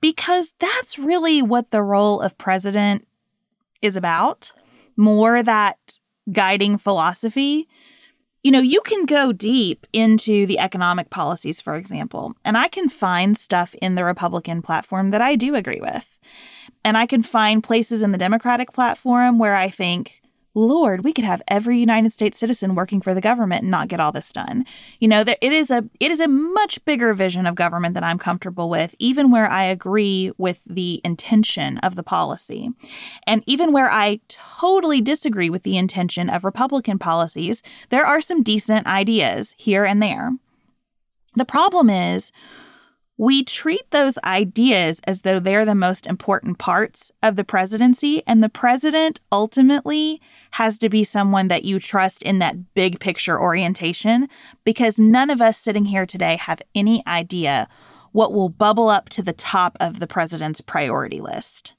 because that's really what the role of president is about more that guiding philosophy you know, you can go deep into the economic policies, for example, and I can find stuff in the Republican platform that I do agree with. And I can find places in the Democratic platform where I think, Lord, we could have every United States citizen working for the government and not get all this done. You know, it is a it is a much bigger vision of government that I'm comfortable with, even where I agree with the intention of the policy. And even where I totally disagree with the intention of Republican policies, there are some decent ideas here and there. The problem is we treat those ideas as though they're the most important parts of the presidency, and the president ultimately has to be someone that you trust in that big picture orientation because none of us sitting here today have any idea what will bubble up to the top of the president's priority list.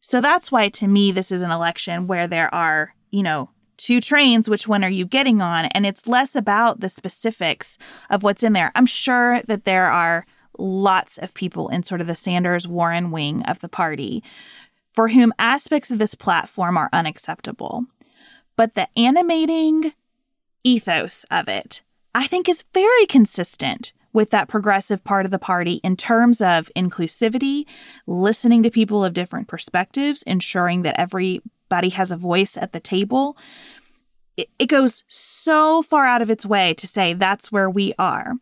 So that's why, to me, this is an election where there are, you know, two trains, which one are you getting on? And it's less about the specifics of what's in there. I'm sure that there are lots of people in sort of the Sanders Warren wing of the party for whom aspects of this platform are unacceptable. But the animating ethos of it, I think, is very consistent with that progressive part of the party in terms of inclusivity, listening to people of different perspectives, ensuring that everybody has a voice at the table. It, it goes so far out of its way to say that's where we are.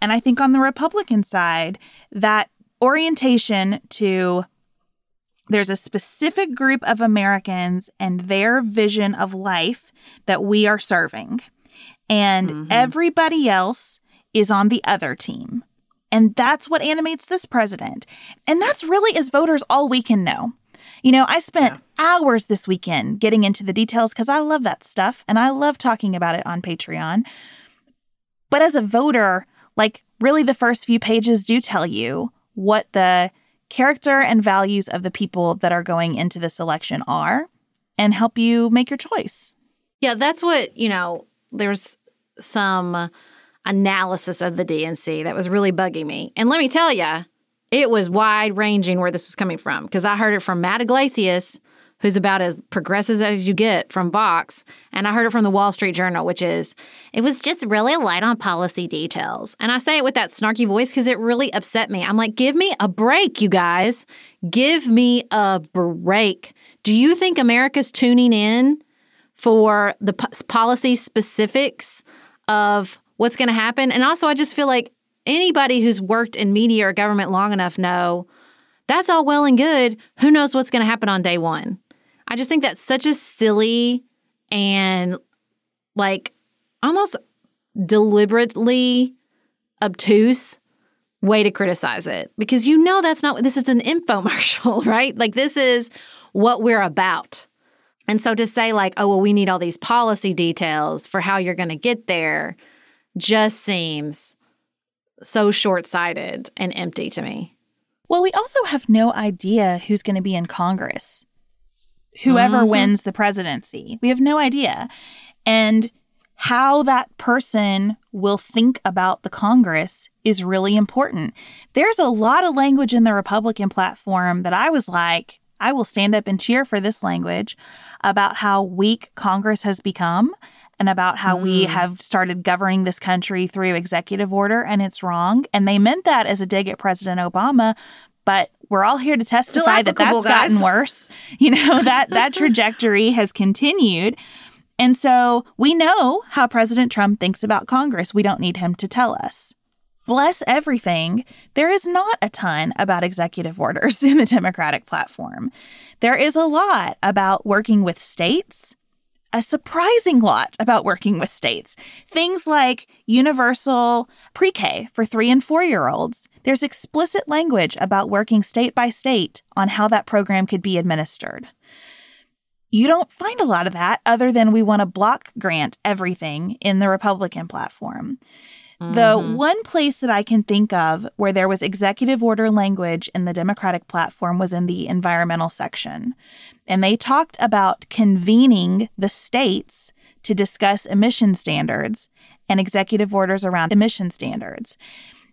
And I think on the Republican side, that orientation to there's a specific group of Americans and their vision of life that we are serving. And mm-hmm. everybody else is on the other team. And that's what animates this president. And that's really, as voters, all we can know. You know, I spent yeah. hours this weekend getting into the details because I love that stuff and I love talking about it on Patreon. But as a voter, like, really, the first few pages do tell you what the character and values of the people that are going into this election are and help you make your choice. Yeah, that's what, you know, there's some analysis of the DNC that was really bugging me. And let me tell you, it was wide ranging where this was coming from because I heard it from Matt Yglesias, who's about as progressive as you get from Vox, and I heard it from the Wall Street Journal, which is it was just really light on policy details. And I say it with that snarky voice because it really upset me. I'm like, give me a break, you guys. Give me a break. Do you think America's tuning in for the policy specifics of what's going to happen? And also, I just feel like anybody who's worked in media or government long enough know that's all well and good. Who knows what's going to happen on day one? I just think that's such a silly and like almost deliberately obtuse way to criticize it because you know that's not this is an infomercial, [LAUGHS] right? Like this is what we're about. And so to say like, oh well we need all these policy details for how you're going to get there just seems so short-sighted and empty to me. Well, we also have no idea who's going to be in Congress. Whoever mm-hmm. wins the presidency. We have no idea. And how that person will think about the Congress is really important. There's a lot of language in the Republican platform that I was like, I will stand up and cheer for this language about how weak Congress has become and about how mm. we have started governing this country through executive order and it's wrong. And they meant that as a dig at President Obama, but we're all here to testify that that's guys. gotten worse. [LAUGHS] You know, that that trajectory has continued. And so we know how President Trump thinks about Congress. We don't need him to tell us. Bless everything, there is not a ton about executive orders [LAUGHS] in the Democratic platform. There is a lot about working with states a surprising lot about working with states. Things like universal pre K for three and four year olds. There's explicit language about working state by state on how that program could be administered. You don't find a lot of that other than we want to block grant everything in the Republican platform. Mm-hmm. The one place that I can think of where there was executive order language in the Democratic platform was in the environmental section. And they talked about convening the states to discuss emission standards and executive orders around emission standards.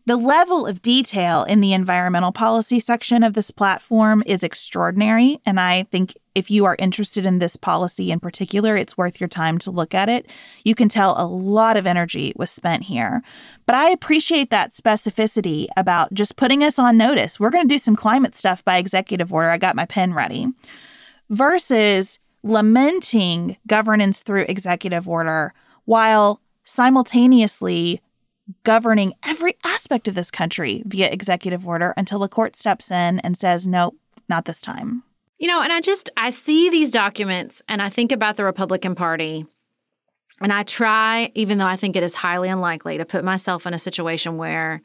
The level of detail in the environmental policy section of this platform is extraordinary. And I think if you are interested in this policy in particular, it's worth your time to look at it. You can tell a lot of energy was spent here. But I appreciate that specificity about just putting us on notice. We're going to do some climate stuff by executive order. I got my pen ready. Versus lamenting governance through executive order while simultaneously governing every aspect of this country via executive order until the court steps in and says, nope, not this time. You know, and I just, I see these documents and I think about the Republican Party. And I try, even though I think it is highly unlikely, to put myself in a situation where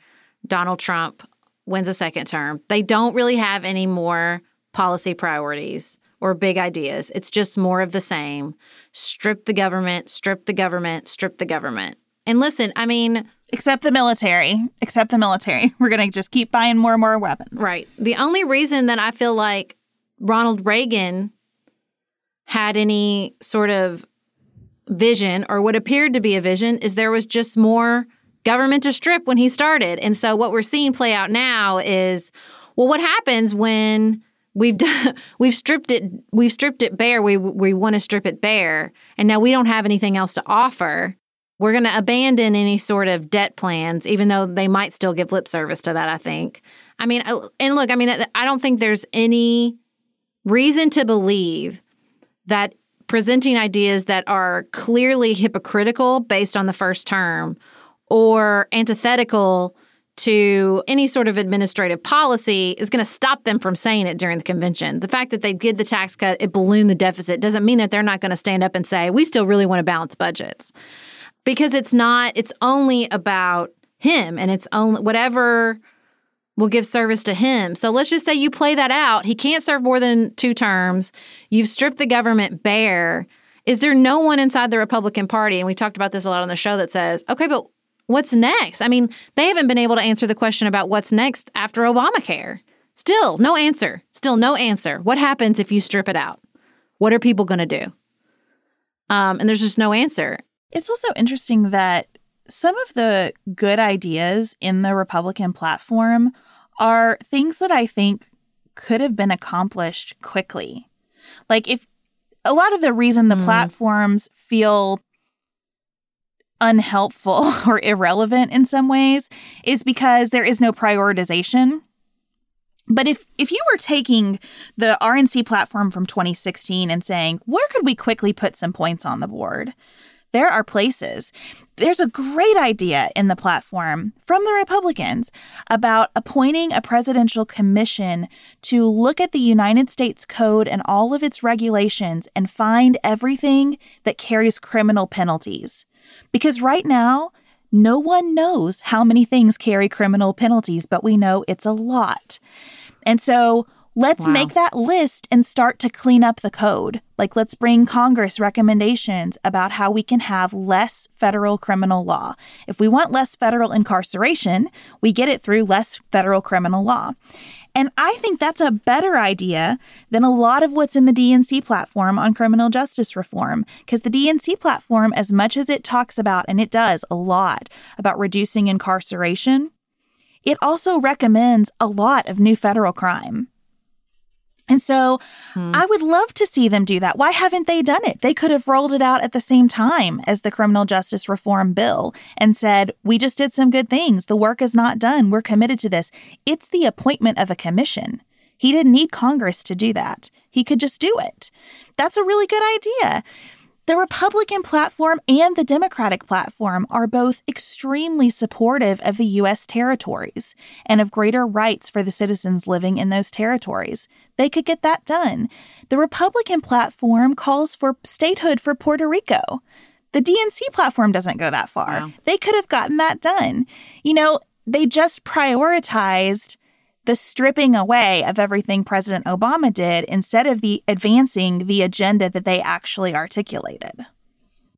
Donald Trump wins a second term. They don't really have any more policy priorities or big ideas. It's just more of the same. Strip the government, strip the government, strip the government. And listen, I mean, Except the military. Except the military. [LAUGHS] We're going to just keep buying more and more weapons. Right. The only reason that I feel like Ronald Reagan had any sort of vision or what appeared to be a vision is there was just more government to strip when he started. And so what we're seeing play out now is well what happens when we've done, [LAUGHS] we've stripped it we've stripped it bare. We we want to strip it bare. And now we don't have anything else to offer. We're going to abandon any sort of debt plans, even though they might still give lip service to that, I think. I mean, uh, and look, I mean, I don't think there's any reason to believe that presenting ideas that are clearly hypocritical based on the first term or antithetical to any sort of administrative policy is going to stop them from saying it during the convention. The fact that they did the tax cut, it ballooned the deficit, doesn't mean that they're not going to stand up and say, we still really want to balance budgets because it's not it's only about him and it's only whatever will give service to him. So let's just say you play that out. He can't serve more than two terms. You've stripped the government bare. Is there no one inside the Republican Party, and we talked about this a lot on the show, that says, okay, but what's next? I mean, they haven't been able to answer the question about what's next after Obamacare. Still, no answer. Still, no answer. What happens if you strip it out? What are people going to do? Um, and there's just no answer. It's also interesting that some of the good ideas in the Republican platform are things that I think could have been accomplished quickly. Like, if a lot of the reason the mm. platforms feel unhelpful [LAUGHS] or irrelevant in some ways is because there is no prioritization. But if if you were taking the RNC platform from 2016 and saying, where could we quickly put some points on the board? There are places. There's a great idea in the platform from the Republicans about appointing a presidential commission to look at the United States Code and all of its regulations and find everything that carries criminal penalties. Because right now, no one knows how many things carry criminal penalties, but we know it's a lot. And so let's wow. make that list and start to clean up the code. Like, let's bring Congress recommendations about how we can have less federal criminal law. If we want less federal incarceration, we get it through less federal criminal law. And I think that's a better idea than a lot of what's in the DNC platform on criminal justice reform. Because the DNC platform, as much as it talks about, and it does a lot, about reducing incarceration, it also recommends a lot of new federal crime. And so hmm. I would love to see them do that. Why haven't they done it? They could have rolled it out at the same time as the criminal justice reform bill and said, We just did some good things. The work is not done. We're committed to this. It's the appointment of a commission. He didn't need Congress to do that. He could just do it. That's a really good idea. The Republican platform and the Democratic platform are both extremely supportive of the U.S. territories and of greater rights for the citizens living in those territories. They could get that done. The Republican platform calls for statehood for Puerto Rico. The DNC platform doesn't go that far. They could have gotten that done. You know, they just prioritized the stripping away of everything President Obama did instead of the advancing the agenda that they actually articulated.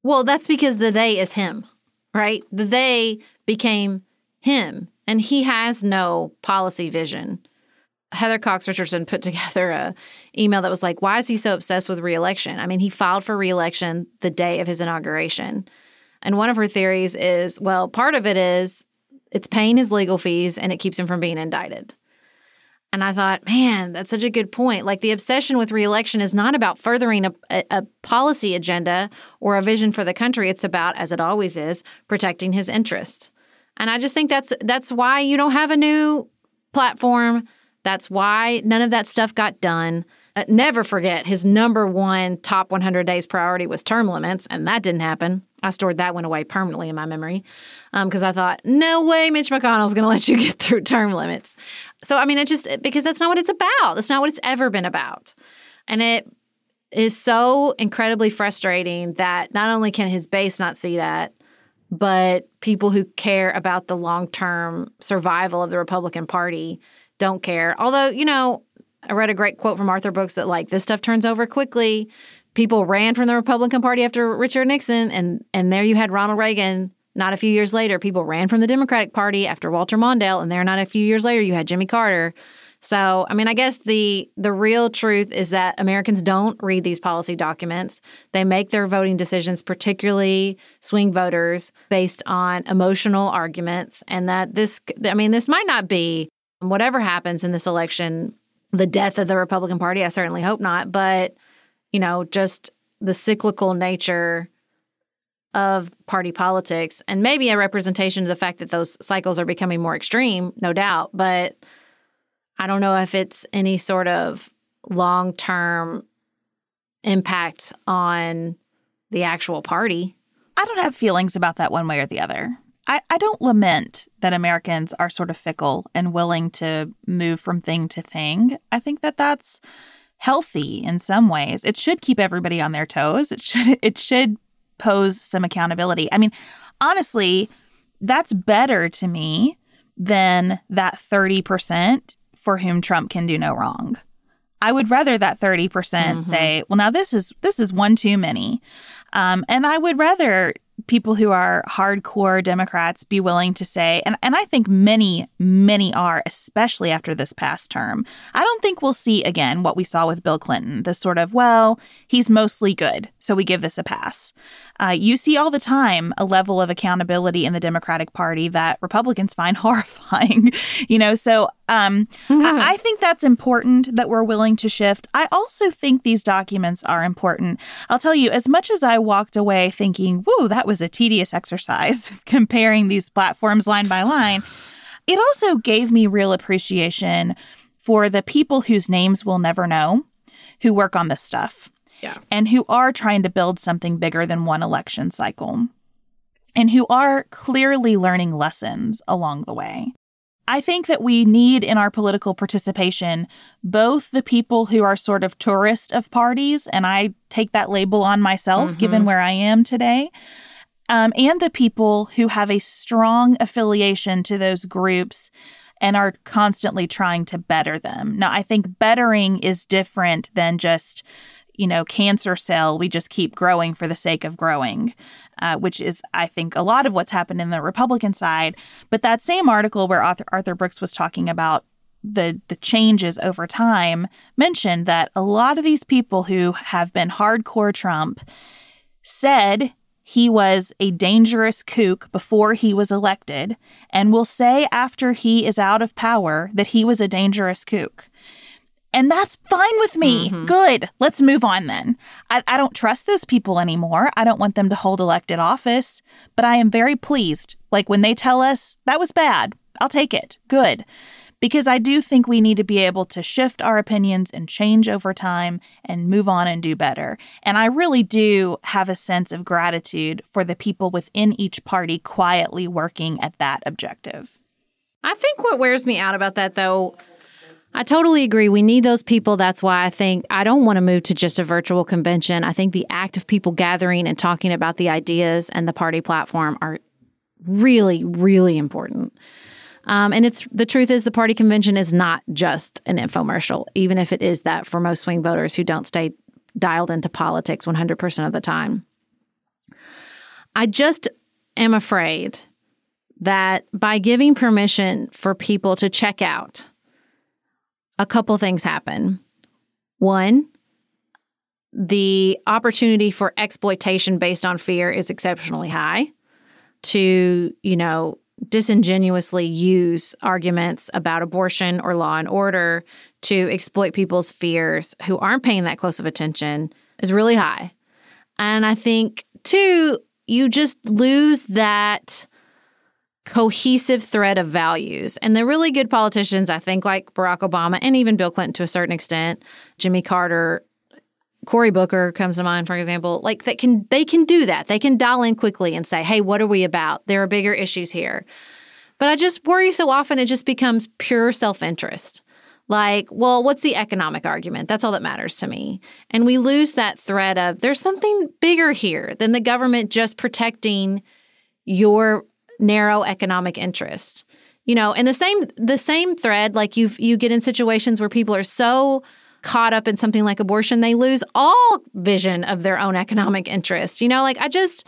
Well, that's because the they is him, right? The they became him, and he has no policy vision. Heather Cox Richardson put together a email that was like, "Why is he so obsessed with reelection?" I mean, he filed for reelection the day of his inauguration, and one of her theories is, well, part of it is it's paying his legal fees and it keeps him from being indicted. And I thought, man, that's such a good point. Like the obsession with reelection is not about furthering a, a, a, policy agenda or a vision for the country. It's about, as it always is, protecting his interests. And I just think that's that's why you don't have a new platform. That's why none of that stuff got done. Uh, never forget his number one top 100 days priority was term limits, and that didn't happen. I stored that one away permanently in my memory because um, I thought, no way Mitch McConnell's going [LAUGHS] to let you get through term limits. So, I mean, it just because that's not what it's about. That's not what it's ever been about. And it is so incredibly frustrating that not only can his base not see that, but people who care about the long term survival of the Republican Party don't care. Although, you know, I read a great quote from Arthur Brooks that, like, this stuff turns over quickly people ran from the Republican Party after Richard Nixon, and and there you had Ronald Reagan. Not a few years later, people ran from the Democratic Party after Walter Mondale, and there not a few years later, you had Jimmy Carter. So, I mean, I guess the the real truth is that Americans don't read these policy documents. They make their voting decisions, particularly swing voters, based on emotional arguments, and that this, I mean, this might not be whatever happens in this election, the death of the Republican Party. I certainly hope not, but you know, just the cyclical nature of party politics and maybe a representation of the fact that those cycles are becoming more extreme, no doubt. But I don't know if it's any sort of long term impact on the actual party. I don't have feelings about that one way or the other. I, I don't lament that Americans are sort of fickle and willing to move from thing to thing. I think that that's healthy in some ways. It should keep everybody on their toes. It should [LAUGHS] it should pose some accountability. I mean, honestly, that's better to me than that 30% for whom Trump can do no wrong. I would rather that 30% mm hmm say, well, now this is this is one too many. Um, and I would rather people who are hardcore Democrats be willing to say, and, and I think many, many are, especially after this past term. I don't think we'll see again what we saw with Bill Clinton the sort of, well, he's mostly good, so we give this a pass. Uh, you see all the time a level of accountability in the Democratic Party that Republicans find [LAUGHS] horrifying. you know, so um, mm-hmm. I, I think that's important that we're willing to shift. I also think these documents are important. I'll tell you, as much as I walked away thinking, whoa, that was a tedious exercise [LAUGHS] comparing these platforms line by line, it also gave me real appreciation for the people whose names we'll never know who work on this stuff yeah. and who are trying to build something bigger than one election cycle and who are clearly learning lessons along the way. I think that we need in our political participation both the people who are sort of tourist of parties, and I take that label on myself mm-hmm. given where I am today, um, and the people who have a strong affiliation to those groups and are constantly trying to better them. Now, I think bettering is different than just you know, cancer cell, we just keep growing for the sake of growing, uh, which is, I think, a lot of what's happened in the Republican side. But that same article where Arthur, Arthur Brooks was talking about the the changes over time mentioned that a lot of these people who have been hardcore Trump said he was a dangerous kook before he was elected and will say after he is out of power that he was a dangerous kook. And that's fine with me. Mm-hmm. Good. Let's move on then. I, I don't trust those people anymore. I don't want them to hold elected office, but I am very pleased. Like when they tell us that was bad, I'll take it. Good. Because I do think we need to be able to shift our opinions and change over time and move on and do better. And I really do have a sense of gratitude for the people within each party quietly working at that objective. I think what wears me out about that, though, I totally agree. We need those people. That's why I think I don't want to move to just a virtual convention. I think the act of people gathering and talking about the ideas and the party platform are really, really important. Um, and it's the truth is the party convention is not just an infomercial, even if it is that for most swing voters who don't stay dialed into politics 100% of the time. I just am afraid that by giving permission for people to check out a couple things happen. One, the opportunity for exploitation based on fear is exceptionally high to, you know, disingenuously use arguments about abortion or law and order to exploit people's fears who aren't paying that close of attention is really high. And I think, two, you just lose that cohesive thread of values. And the really good politicians, I think, like Barack Obama and even Bill Clinton to a certain extent, Jimmy Carter, Cory Booker comes to mind, for example, like that can they can do that. They can dial in quickly and say, hey, what are we about? There are bigger issues here. But I just worry so often it just becomes pure self-interest. Like, well, what's the economic argument? That's all that matters to me. And we lose that thread of there's something bigger here than the government just protecting your narrow economic interest. You know, and the same the same thread, like you you get in situations where people are so caught up in something like abortion, they lose all vision of their own economic interest. You know, like I just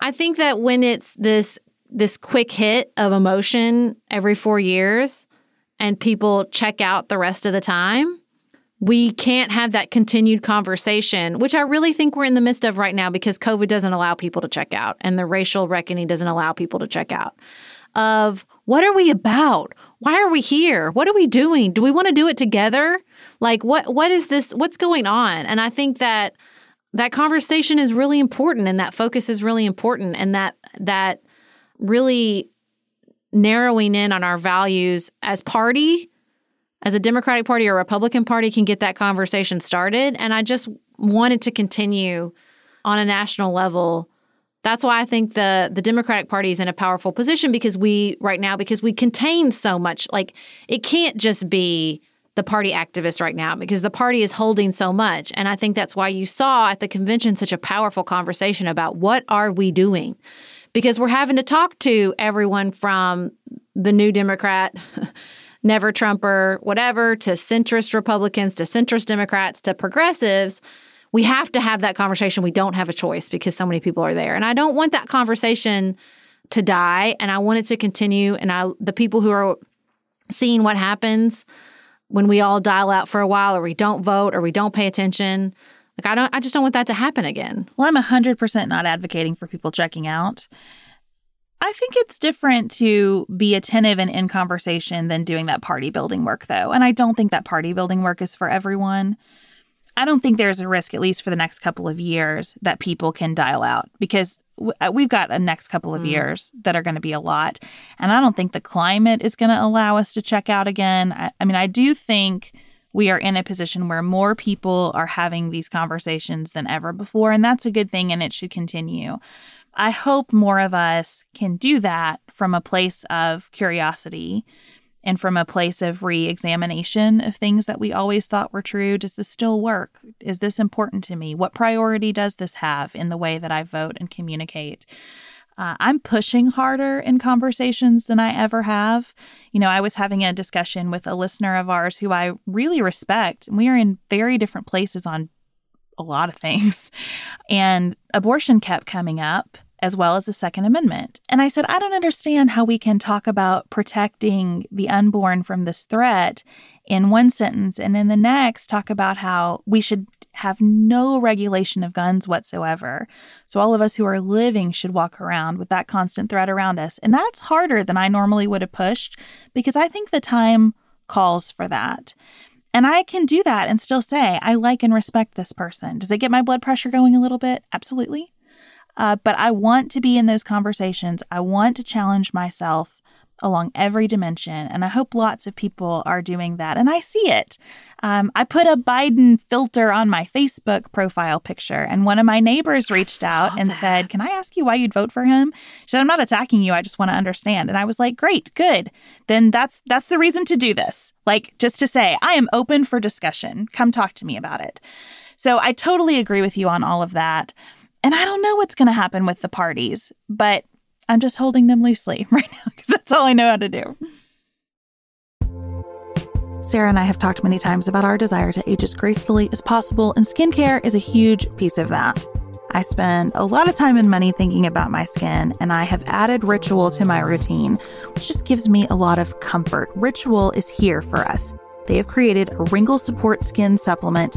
I think that when it's this this quick hit of emotion every 4 years and people check out the rest of the time, we can't have that continued conversation, which I really think we're in the midst of right now because COVID doesn't allow people to check out and the racial reckoning doesn't allow people to check out. Of what are we about? Why are we here? What are we doing? Do we want to do it together? Like what what is this what's going on? And I think that that conversation is really important and that focus is really important and that that really narrowing in on our values as party as a Democratic Party or Republican Party can get that conversation started. And I just wanted to continue on a national level. That's why I think the the Democratic Party is in a powerful position because we right now because we contain so much. Like it can't just be the party activists right now because the party is holding so much. And I think that's why you saw at the convention such a powerful conversation about what are we doing? Because we're having to talk to everyone from the new Democrat [LAUGHS] never Trumper, whatever, to centrist Republicans, to centrist Democrats, to progressives. we have to have that conversation. We don't have a choice because so many people are there. And I don't want that conversation to die and I want it to continue and I the people who are seeing what happens when we all dial out for a while or we don't vote or we don't pay attention. Like I don't I just don't want that to happen again. Well, I'm 100% not advocating for people checking out. I think it's different to be attentive and in conversation than doing that party building work, though. And I don't think that party building work is for everyone. I don't think there's a risk, at least for the next couple of years, that people can dial out because uh, we've got a next couple of mm. years that are going to be a lot. And I don't think the climate is going to allow us to check out again. I, I mean, I do think we are in a position where more people are having these conversations than ever before. And that's a good thing and it should continue. I hope more of us can do that from a place of curiosity and from a place of re examination of things that we always thought were true. Does this still work? Is this important to me? What priority does this have in the way that I vote and communicate? Uh, I'm pushing harder in conversations than I ever have. You know, I was having a discussion with a listener of ours who I really respect. We are in very different places on a lot of things. [LAUGHS] And abortion kept coming up as well as the Second Amendment. And I said, I don't understand how we can talk about protecting the unborn from this threat in one sentence and in the next talk about how we should have no regulation of guns whatsoever. So all of us who are living should walk around with that constant threat around us. And that's harder than I normally would have pushed because I think the time calls for that. And I can do that and still say, I like and respect this person. Does it get my blood pressure going a little bit? Absolutely. Uh, but I want to be in those conversations. I want to challenge myself along every dimension. And I hope lots of people are doing that. And I see it. Um, I put a Biden filter on my Facebook profile picture, and one of my neighbors reached out and that. said, Can I ask you why you'd vote for him? She said, I'm not attacking you. I just want to understand. And I was like, Great, good. Then that's that's the reason to do this. Like just to say, I am open for discussion. Come talk to me about it. So I totally agree with you on all of that. And I don't know what's going to happen with the parties, but I'm just holding them loosely [LAUGHS] right now because that's all I know how to do. Sarah and I have talked many times about our desire to age as gracefully as possible, and skincare is a huge piece of that. I spend a lot of time and money thinking about my skin, and I have added Ritual to my routine, which just gives me a lot of comfort. Ritual is here for us. They have created a wrinkle support skin supplement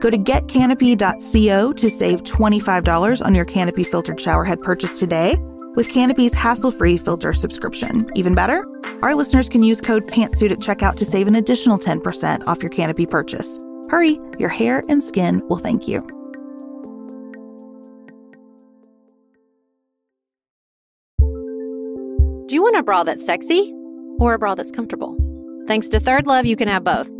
Go to getcanopy.co to save $25 on your Canopy filtered showerhead purchase today with Canopy's hassle-free filter subscription. Even better, our listeners can use code PANTSUIT at checkout to save an additional 10% off your Canopy purchase. Hurry, your hair and skin will thank you. Do you want a bra that's sexy or a bra that's comfortable? Thanks to Third Love, you can have both.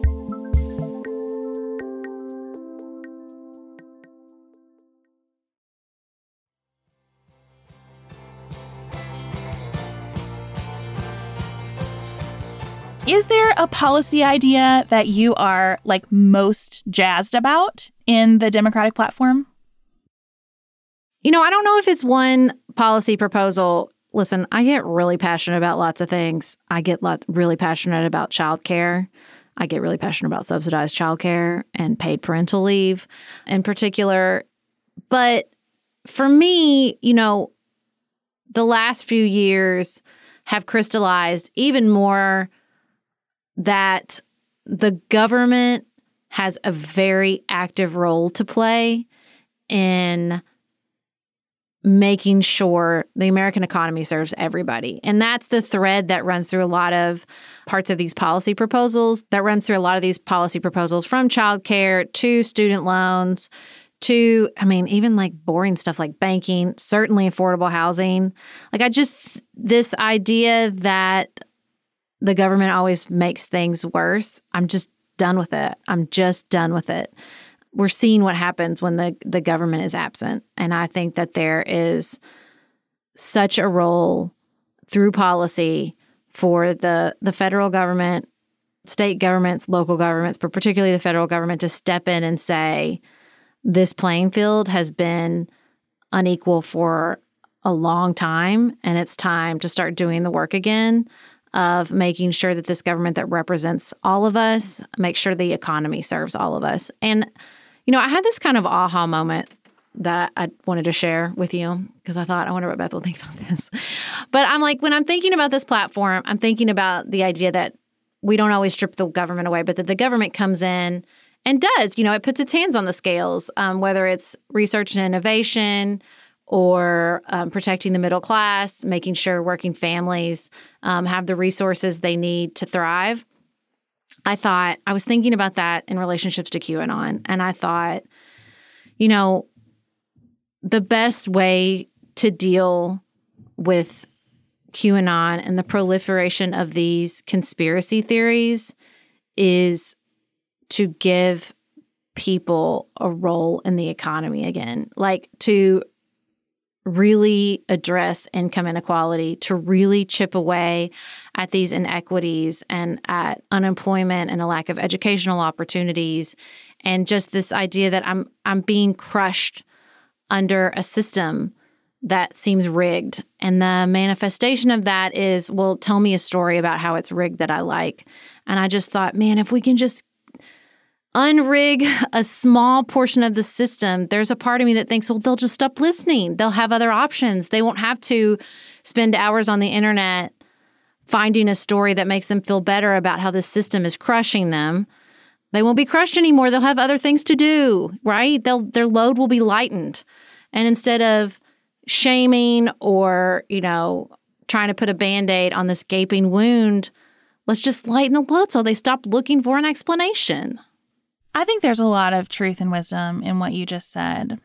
Is there a policy idea that you are like most jazzed about in the Democratic platform? You know, I don't know if it's one policy proposal. Listen, I get really passionate about lots of things. I get lot, really passionate about childcare. I get really passionate about subsidized childcare and paid parental leave in particular. But for me, you know, the last few years have crystallized even more that the government has a very active role to play in making sure the American economy serves everybody. And that's the thread that runs through a lot of parts of these policy proposals, that runs through a lot of these policy proposals from childcare to student loans to, I mean, even like boring stuff like banking, certainly affordable housing. Like, I just, this idea that the government always makes things worse. I'm just done with it. I'm just done with it. We're seeing what happens when the, the government is absent. And I think that there is such a role through policy for the, the federal government, state governments, local governments, but particularly the federal government to step in and say, this playing field has been unequal for a long time, and it's time to start doing the work again of making sure that this government that represents all of us make sure the economy serves all of us. And you know, I had this kind of aha moment that I wanted to share with you because I thought, I wonder what Beth will think about [LAUGHS] this. But I'm like, when I'm thinking about this platform, I'm thinking about the idea that we don't always strip the government away, but that the government comes in and does, you know, it puts its hands on the scales, um, whether it's research and innovation or um, protecting the middle class, making sure working families um, have the resources they need to thrive. I thought, I was thinking about that in relationships to QAnon. And I thought, you know, the best way to deal with QAnon and the proliferation of these conspiracy theories is to give people a role in the economy again, like to really address income inequality, to really chip away at these inequities and at unemployment and a lack of educational opportunities and just this idea that I'm I'm being crushed under a system that seems rigged. And the manifestation of that is, well, tell me a story about how it's rigged that I like. And I just thought, man, if we can just unrig a small portion of the system, there's a part of me that thinks, well, they'll just stop listening. They'll have other options. They won't have to spend hours on the internet finding a story that makes them feel better about how the system is crushing them. They won't be crushed anymore. They'll have other things to do, right? They'll their load will be lightened. And instead of shaming or, you know, trying to put a band-aid on this gaping wound, let's just lighten the load so they stop looking for an explanation. I think there's a lot of truth and wisdom in what you just said.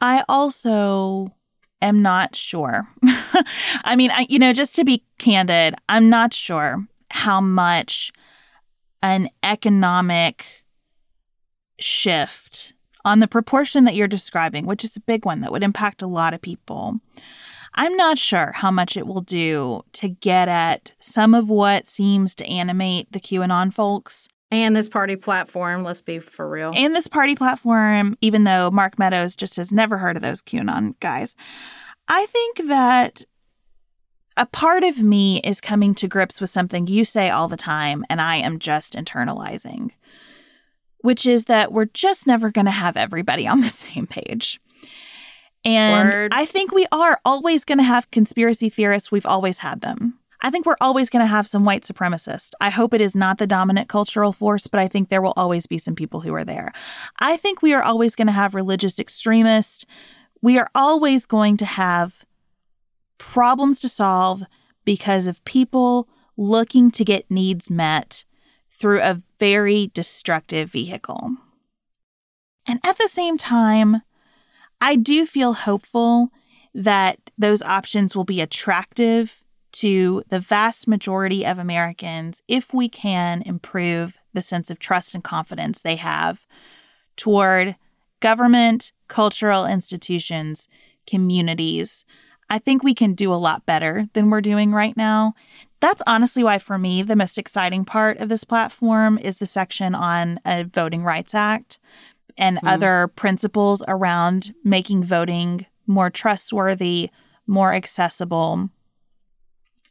I also am not sure. [LAUGHS] I mean, I, you know, just to be candid, I'm not sure how much an economic shift on the proportion that you're describing, which is a big one that would impact a lot of people. I'm not sure how much it will do to get at some of what seems to animate the QAnon folks and this party platform, let's be for real. And this party platform, even though Mark Meadows just has never heard of those QAnon guys. I think that a part of me is coming to grips with something you say all the time, and I am just internalizing, which is that we're just never going to have everybody on the [LAUGHS] same page. And Word. I think we are always going to have conspiracy theorists. We've always had them. I think we're always going to have some white supremacists. I hope it is not the dominant cultural force, but I think there will always be some people who are there. I think we are always going to have religious extremists. We are always going to have problems to solve because of people looking to get needs met through a very destructive vehicle. And at the same time, I do feel hopeful that those options will be attractive to the vast majority of Americans if we can improve the sense of trust and confidence they have toward government, cultural institutions, communities. I think we can do a lot better than we're doing right now. That's honestly why, for me, the most exciting part of this platform is the section on a Voting Rights Act and mm-hmm. other principles around making voting more trustworthy, more accessible,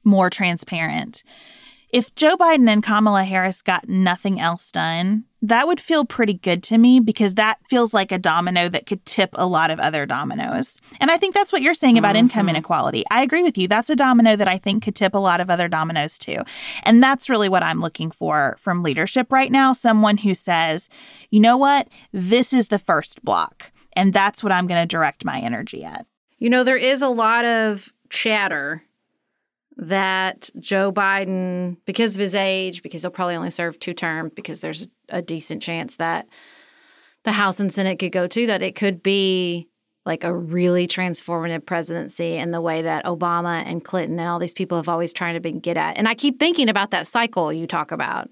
more transparent. If Joe Biden and Kamala Harris got nothing else done, that would feel pretty good to me because that feels like a domino that could tip a lot of other dominoes. And I think that's what you're saying about income mm-hmm. inequality. I agree with you. That's a domino that I think could tip a lot of other dominoes too. And that's really what I'm looking for from leadership right now someone who says, you know what? This is the first block. And that's what I'm going to direct my energy at. You know, there is a lot of chatter that Joe Biden, because of his age, because he'll probably only serve two terms, because there's a decent chance that the House and Senate could go to, that it could be like a really transformative presidency in the way that Obama and Clinton and all these people have always tried to get at. And I keep thinking about that cycle you talk about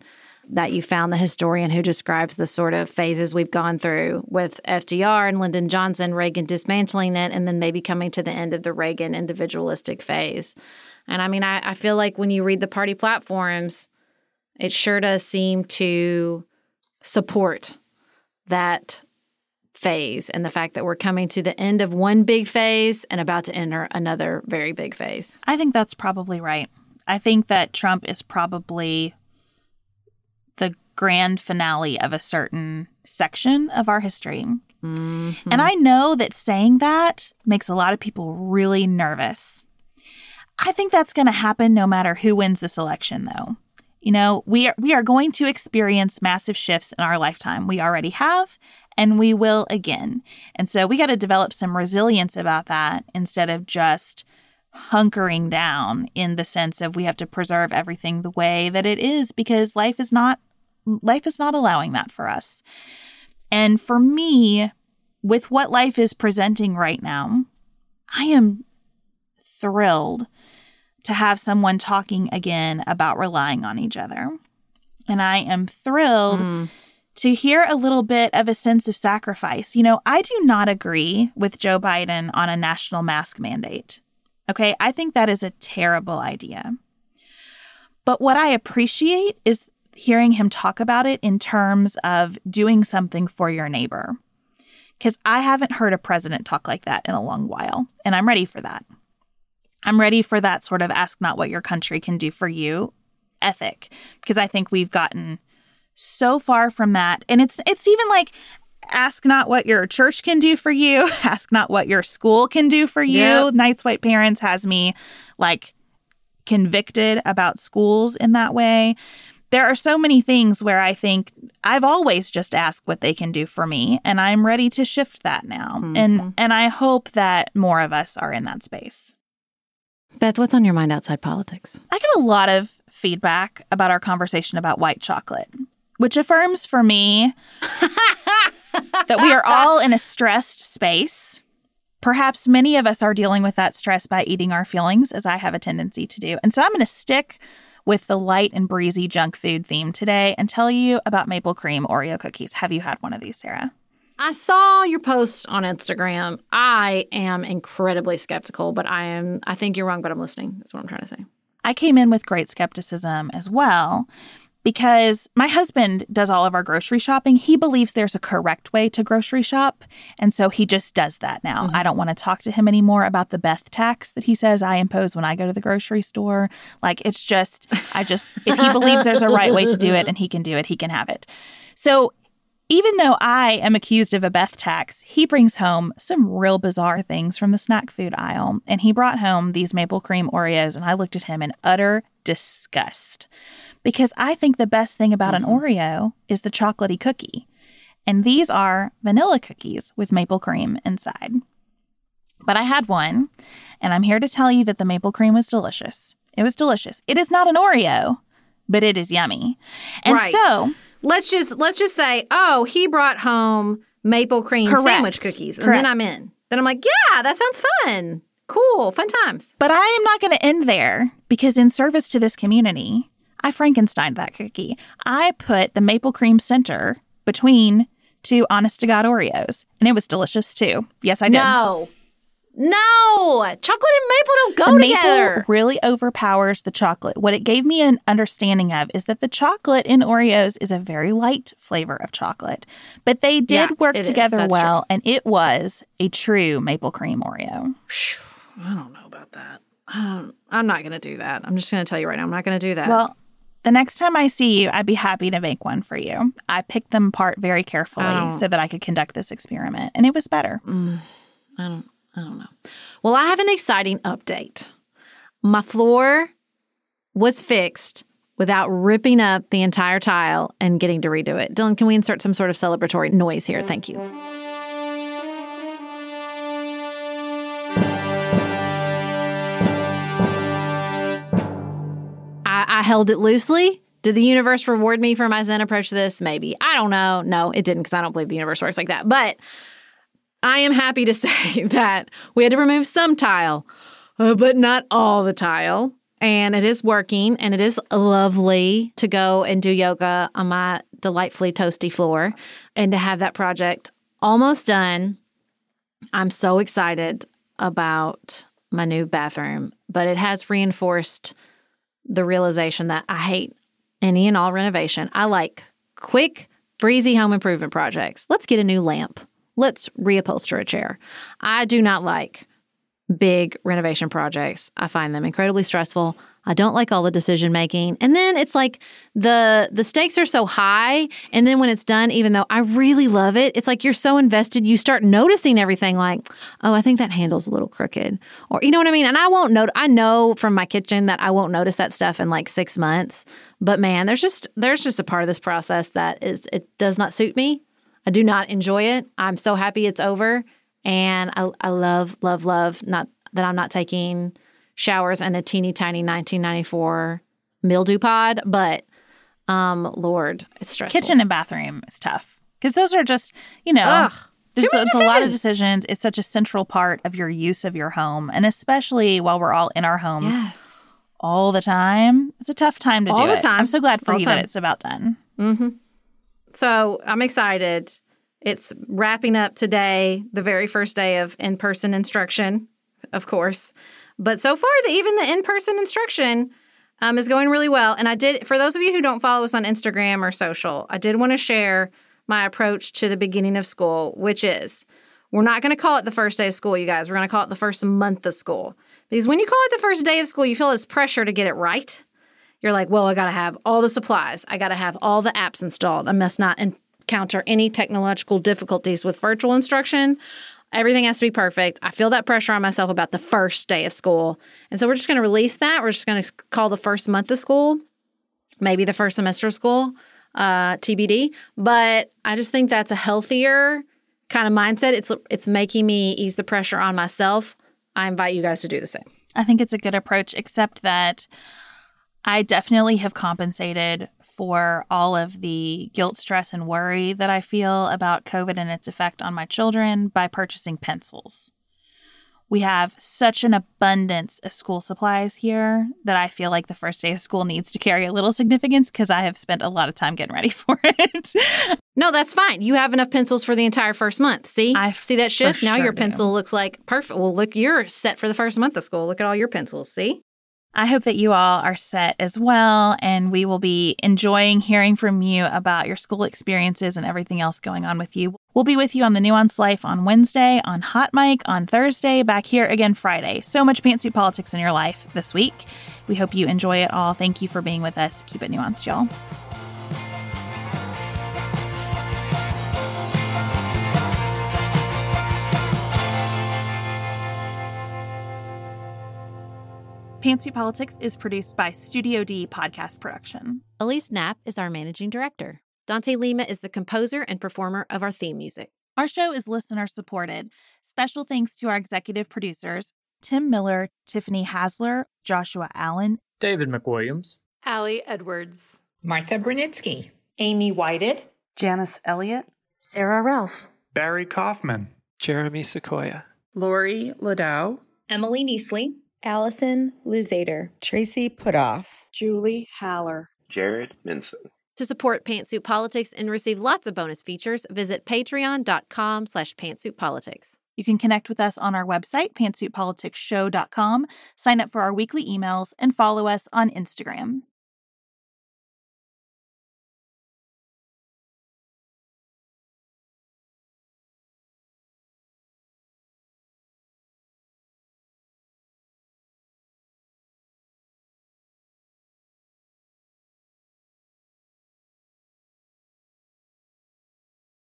that you found the historian who describes the sort of phases we've gone through with FDR and Lyndon Johnson, Reagan dismantling it, and then maybe coming to the end of the Reagan individualistic phase. And I mean, I, I feel like when you read the party platforms, it sure does seem to support that phase and the fact that we're coming to the end of one big phase and about to enter another very big phase. I think that's probably right. I think that Trump is probably the grand finale of a certain section of our history. Mm-hmm. And I know that saying that makes a lot of people really nervous. I think that's going to happen no matter who wins this election though. You know, we are we are going to experience massive shifts in our lifetime. We already have and we will again. And so we got to develop some resilience about that instead of just hunkering down in the sense of we have to preserve everything the way that it is because life is not life is not allowing that for us. And for me, with what life is presenting right now, I am thrilled to have someone talking again about relying on each other. And I am thrilled hmm. to hear a little bit of a sense of sacrifice. You know, I do not agree with Joe Biden on a national mask mandate. Okay. I think that is a terrible idea. But what I appreciate is hearing him talk about it in terms of doing something for your neighbor. Because I haven't heard a president talk like that in a long while, and I'm ready for that. I'm ready for that sort of ask not what your country can do for you ethic because I think we've gotten so far from that. And it's it's even like ask not what your church can do for you, [LAUGHS] ask not what your school can do for you. Yep. Nice White Parents has me like convicted about schools in that way. There are so many things where I think I've always just asked what they can do for me and I'm ready to shift that now. And mm-hmm. and I hope that more of us are in that space. Beth, what's on your mind outside politics? I get a lot of feedback about our conversation about white chocolate, which affirms for me that we are all in a stressed space. Perhaps many of us are dealing with that stress by eating our feelings, as I have a tendency to do. And so I'm going to stick with the light and breezy junk food theme today and tell you about maple cream Oreo cookies. Have you had one of these, Sarah? I saw your post on Instagram. I am incredibly skeptical, but I am I think you're wrong, but I'm listening. That's what I'm trying to say. I came in with great skepticism as well. because my husband does all of our grocery shopping. He believes there's a correct way to grocery shop. And so he just does that now. Mm-hmm. I don't want to talk to him anymore about the Beth tax that he says I impose when I go to the grocery store. Like, it's just, I just, if he believes there's a right way to do it [LAUGHS] and he can do it, he can have it. So even though I am accused of a Beth tax, he brings home some real bizarre things from the snack food aisle. And he brought home these maple cream Oreos, and I looked at him in utter disgust because I think the best thing about an mm-hmm. Oreo is the chocolatey cookie. And these are vanilla cookies with maple cream inside. But I had one, and I'm here to tell you that the maple cream was delicious. It was delicious. It is not an Oreo, but it is yummy. And Right. so, Let's just let's just say, oh, he brought home maple cream Correct. sandwich cookies, and Correct. then I'm in. Then I'm like, yeah, that sounds fun, cool, fun times. But I am not going to end there because, in service to this community, I Frankenstein that cookie. I put the maple cream center between two honest to God Oreos, and it was delicious too. Yes, I did. No, no, chocolate and maple don't go the maple together. really overpowers the chocolate. What it gave me an understanding of is that the chocolate in Oreos is a very light flavor of chocolate, but they did Yeah, work together That's well, and it was a true maple cream Oreo. I don't know about that. Um, I'm not going to do that. I'm just going to tell you right now, I'm not going to do that. Well, the next time I see you, I'd be happy to make one for you. I picked them apart very carefully Oh. so that I could conduct this experiment, and it was better. I don't. I don't know. Well, I have an exciting update. My floor was fixed without ripping up the entire tile and getting to redo it. Dylan, can we insert some sort of celebratory noise here? Thank you. I, I held it loosely. Did the universe reward me for my Zen approach to this? Maybe. I don't know. No, it didn't because I don't believe the universe works like that. But I am happy to [LAUGHS] say that we had to remove some tile, uh, but not all the tile. And it is working and it is lovely to go and do yoga on my delightfully toasty floor and to have that project almost done. I'm so excited about my new bathroom, but it has reinforced the realization that I hate any and all renovation. I like quick, breezy home improvement projects. Let's get a new lamp. Let's reupholster a chair. I do not like big renovation projects. I find them incredibly stressful. I don't like all the decision making. And then it's like the the stakes are so high and then when it's done even though I really love it, it's like you're so invested you start noticing everything like, "Oh, I think that handle's a little crooked." Or you know what I mean? And I won't note I know from my kitchen that I won't notice that stuff in like 6 months. But man, there's just there's just a part of this process that is it does not suit me. I do not enjoy it. I'm so happy it's over. And I, I love, love, love not that I'm not taking showers in a teeny tiny 1994 mildew pod, but um, Lord, it's stressful. Kitchen and bathroom is tough because those are just, you know, Ugh. Just, Too many it's a lot of decisions. It's such a central part of your use of your home. And especially while we're all in our homes Yes. all the time, it's a tough time to All do the it. time. I'm so glad for All you the that it's about done. Mm-hmm. So I'm excited. It's wrapping up today, the very first day of in person instruction, of course. But so far, the, even the in person instruction um, is going really well. And I did, for those of you who don't follow us on Instagram or social, I did want to share my approach to the beginning of school, which is we're not going to call it the first day of school, you guys. We're going to call it the first month of school. Because when you call it the first day of school, you feel this pressure to get it right you're like, well, I got to have all the supplies. I got to have all the apps installed. I must not encounter any technological difficulties with virtual instruction. Everything has to be perfect. I feel that pressure on myself about the first day of school. And so we're just going to release that. We're just going to call the first month of school, maybe the first semester of school, uh, TBD. But I just think that's a healthier kind of mindset. It's it's making me ease the pressure on myself. I invite you guys to do the same. I think it's a good approach, except that I definitely have compensated for all of the guilt, stress, and worry that I feel about COVID and its effect on my children by purchasing pencils. We have such an abundance of school supplies here that I feel like the first day of school needs to carry a little significance because I have spent a lot of time getting ready [LAUGHS] for it. No, that's fine. You have enough pencils for the entire first month. See, I see that shift. Now sure your do. pencil looks like perfect. Well, look, you're set for the first month of school. Look at all your pencils. See, I hope that you all are set as well, and we will be enjoying hearing from you about your school experiences and everything else going on with you. We'll be with you on the Nuance Life on Wednesday, on Hot Mic on Thursday, back here again Friday. So much pantsuit politics in your life this week. We hope you enjoy it all. Thank you for being with us. Keep it nuanced, y'all. Pantsuit Politics is produced by Studio D Podcast Production. Elise Knapp is our managing director. Dante Lima is the composer and performer of our theme music. Our show is listener supported. Special thanks to our executive producers, Tim Miller, Tiffany Hasler, Joshua Allen, David McWilliams, Allie Edwards, Martha Brunitsky, Amy Whited, Janice Elliott, Sarah Ralph, Barry Kaufman, Jeremy Sequoia, Lori Ladow, Emily Neasley, Allison Luzader, Tracy Putoff, Julie Haller, Jared Minson. To support Pantsuit Politics and receive lots of bonus features, visit patreon.com slash pantsuitpolitics. You can connect with us on our website, pantsuitpoliticsshow.com, sign up for our weekly emails, and follow us on Instagram.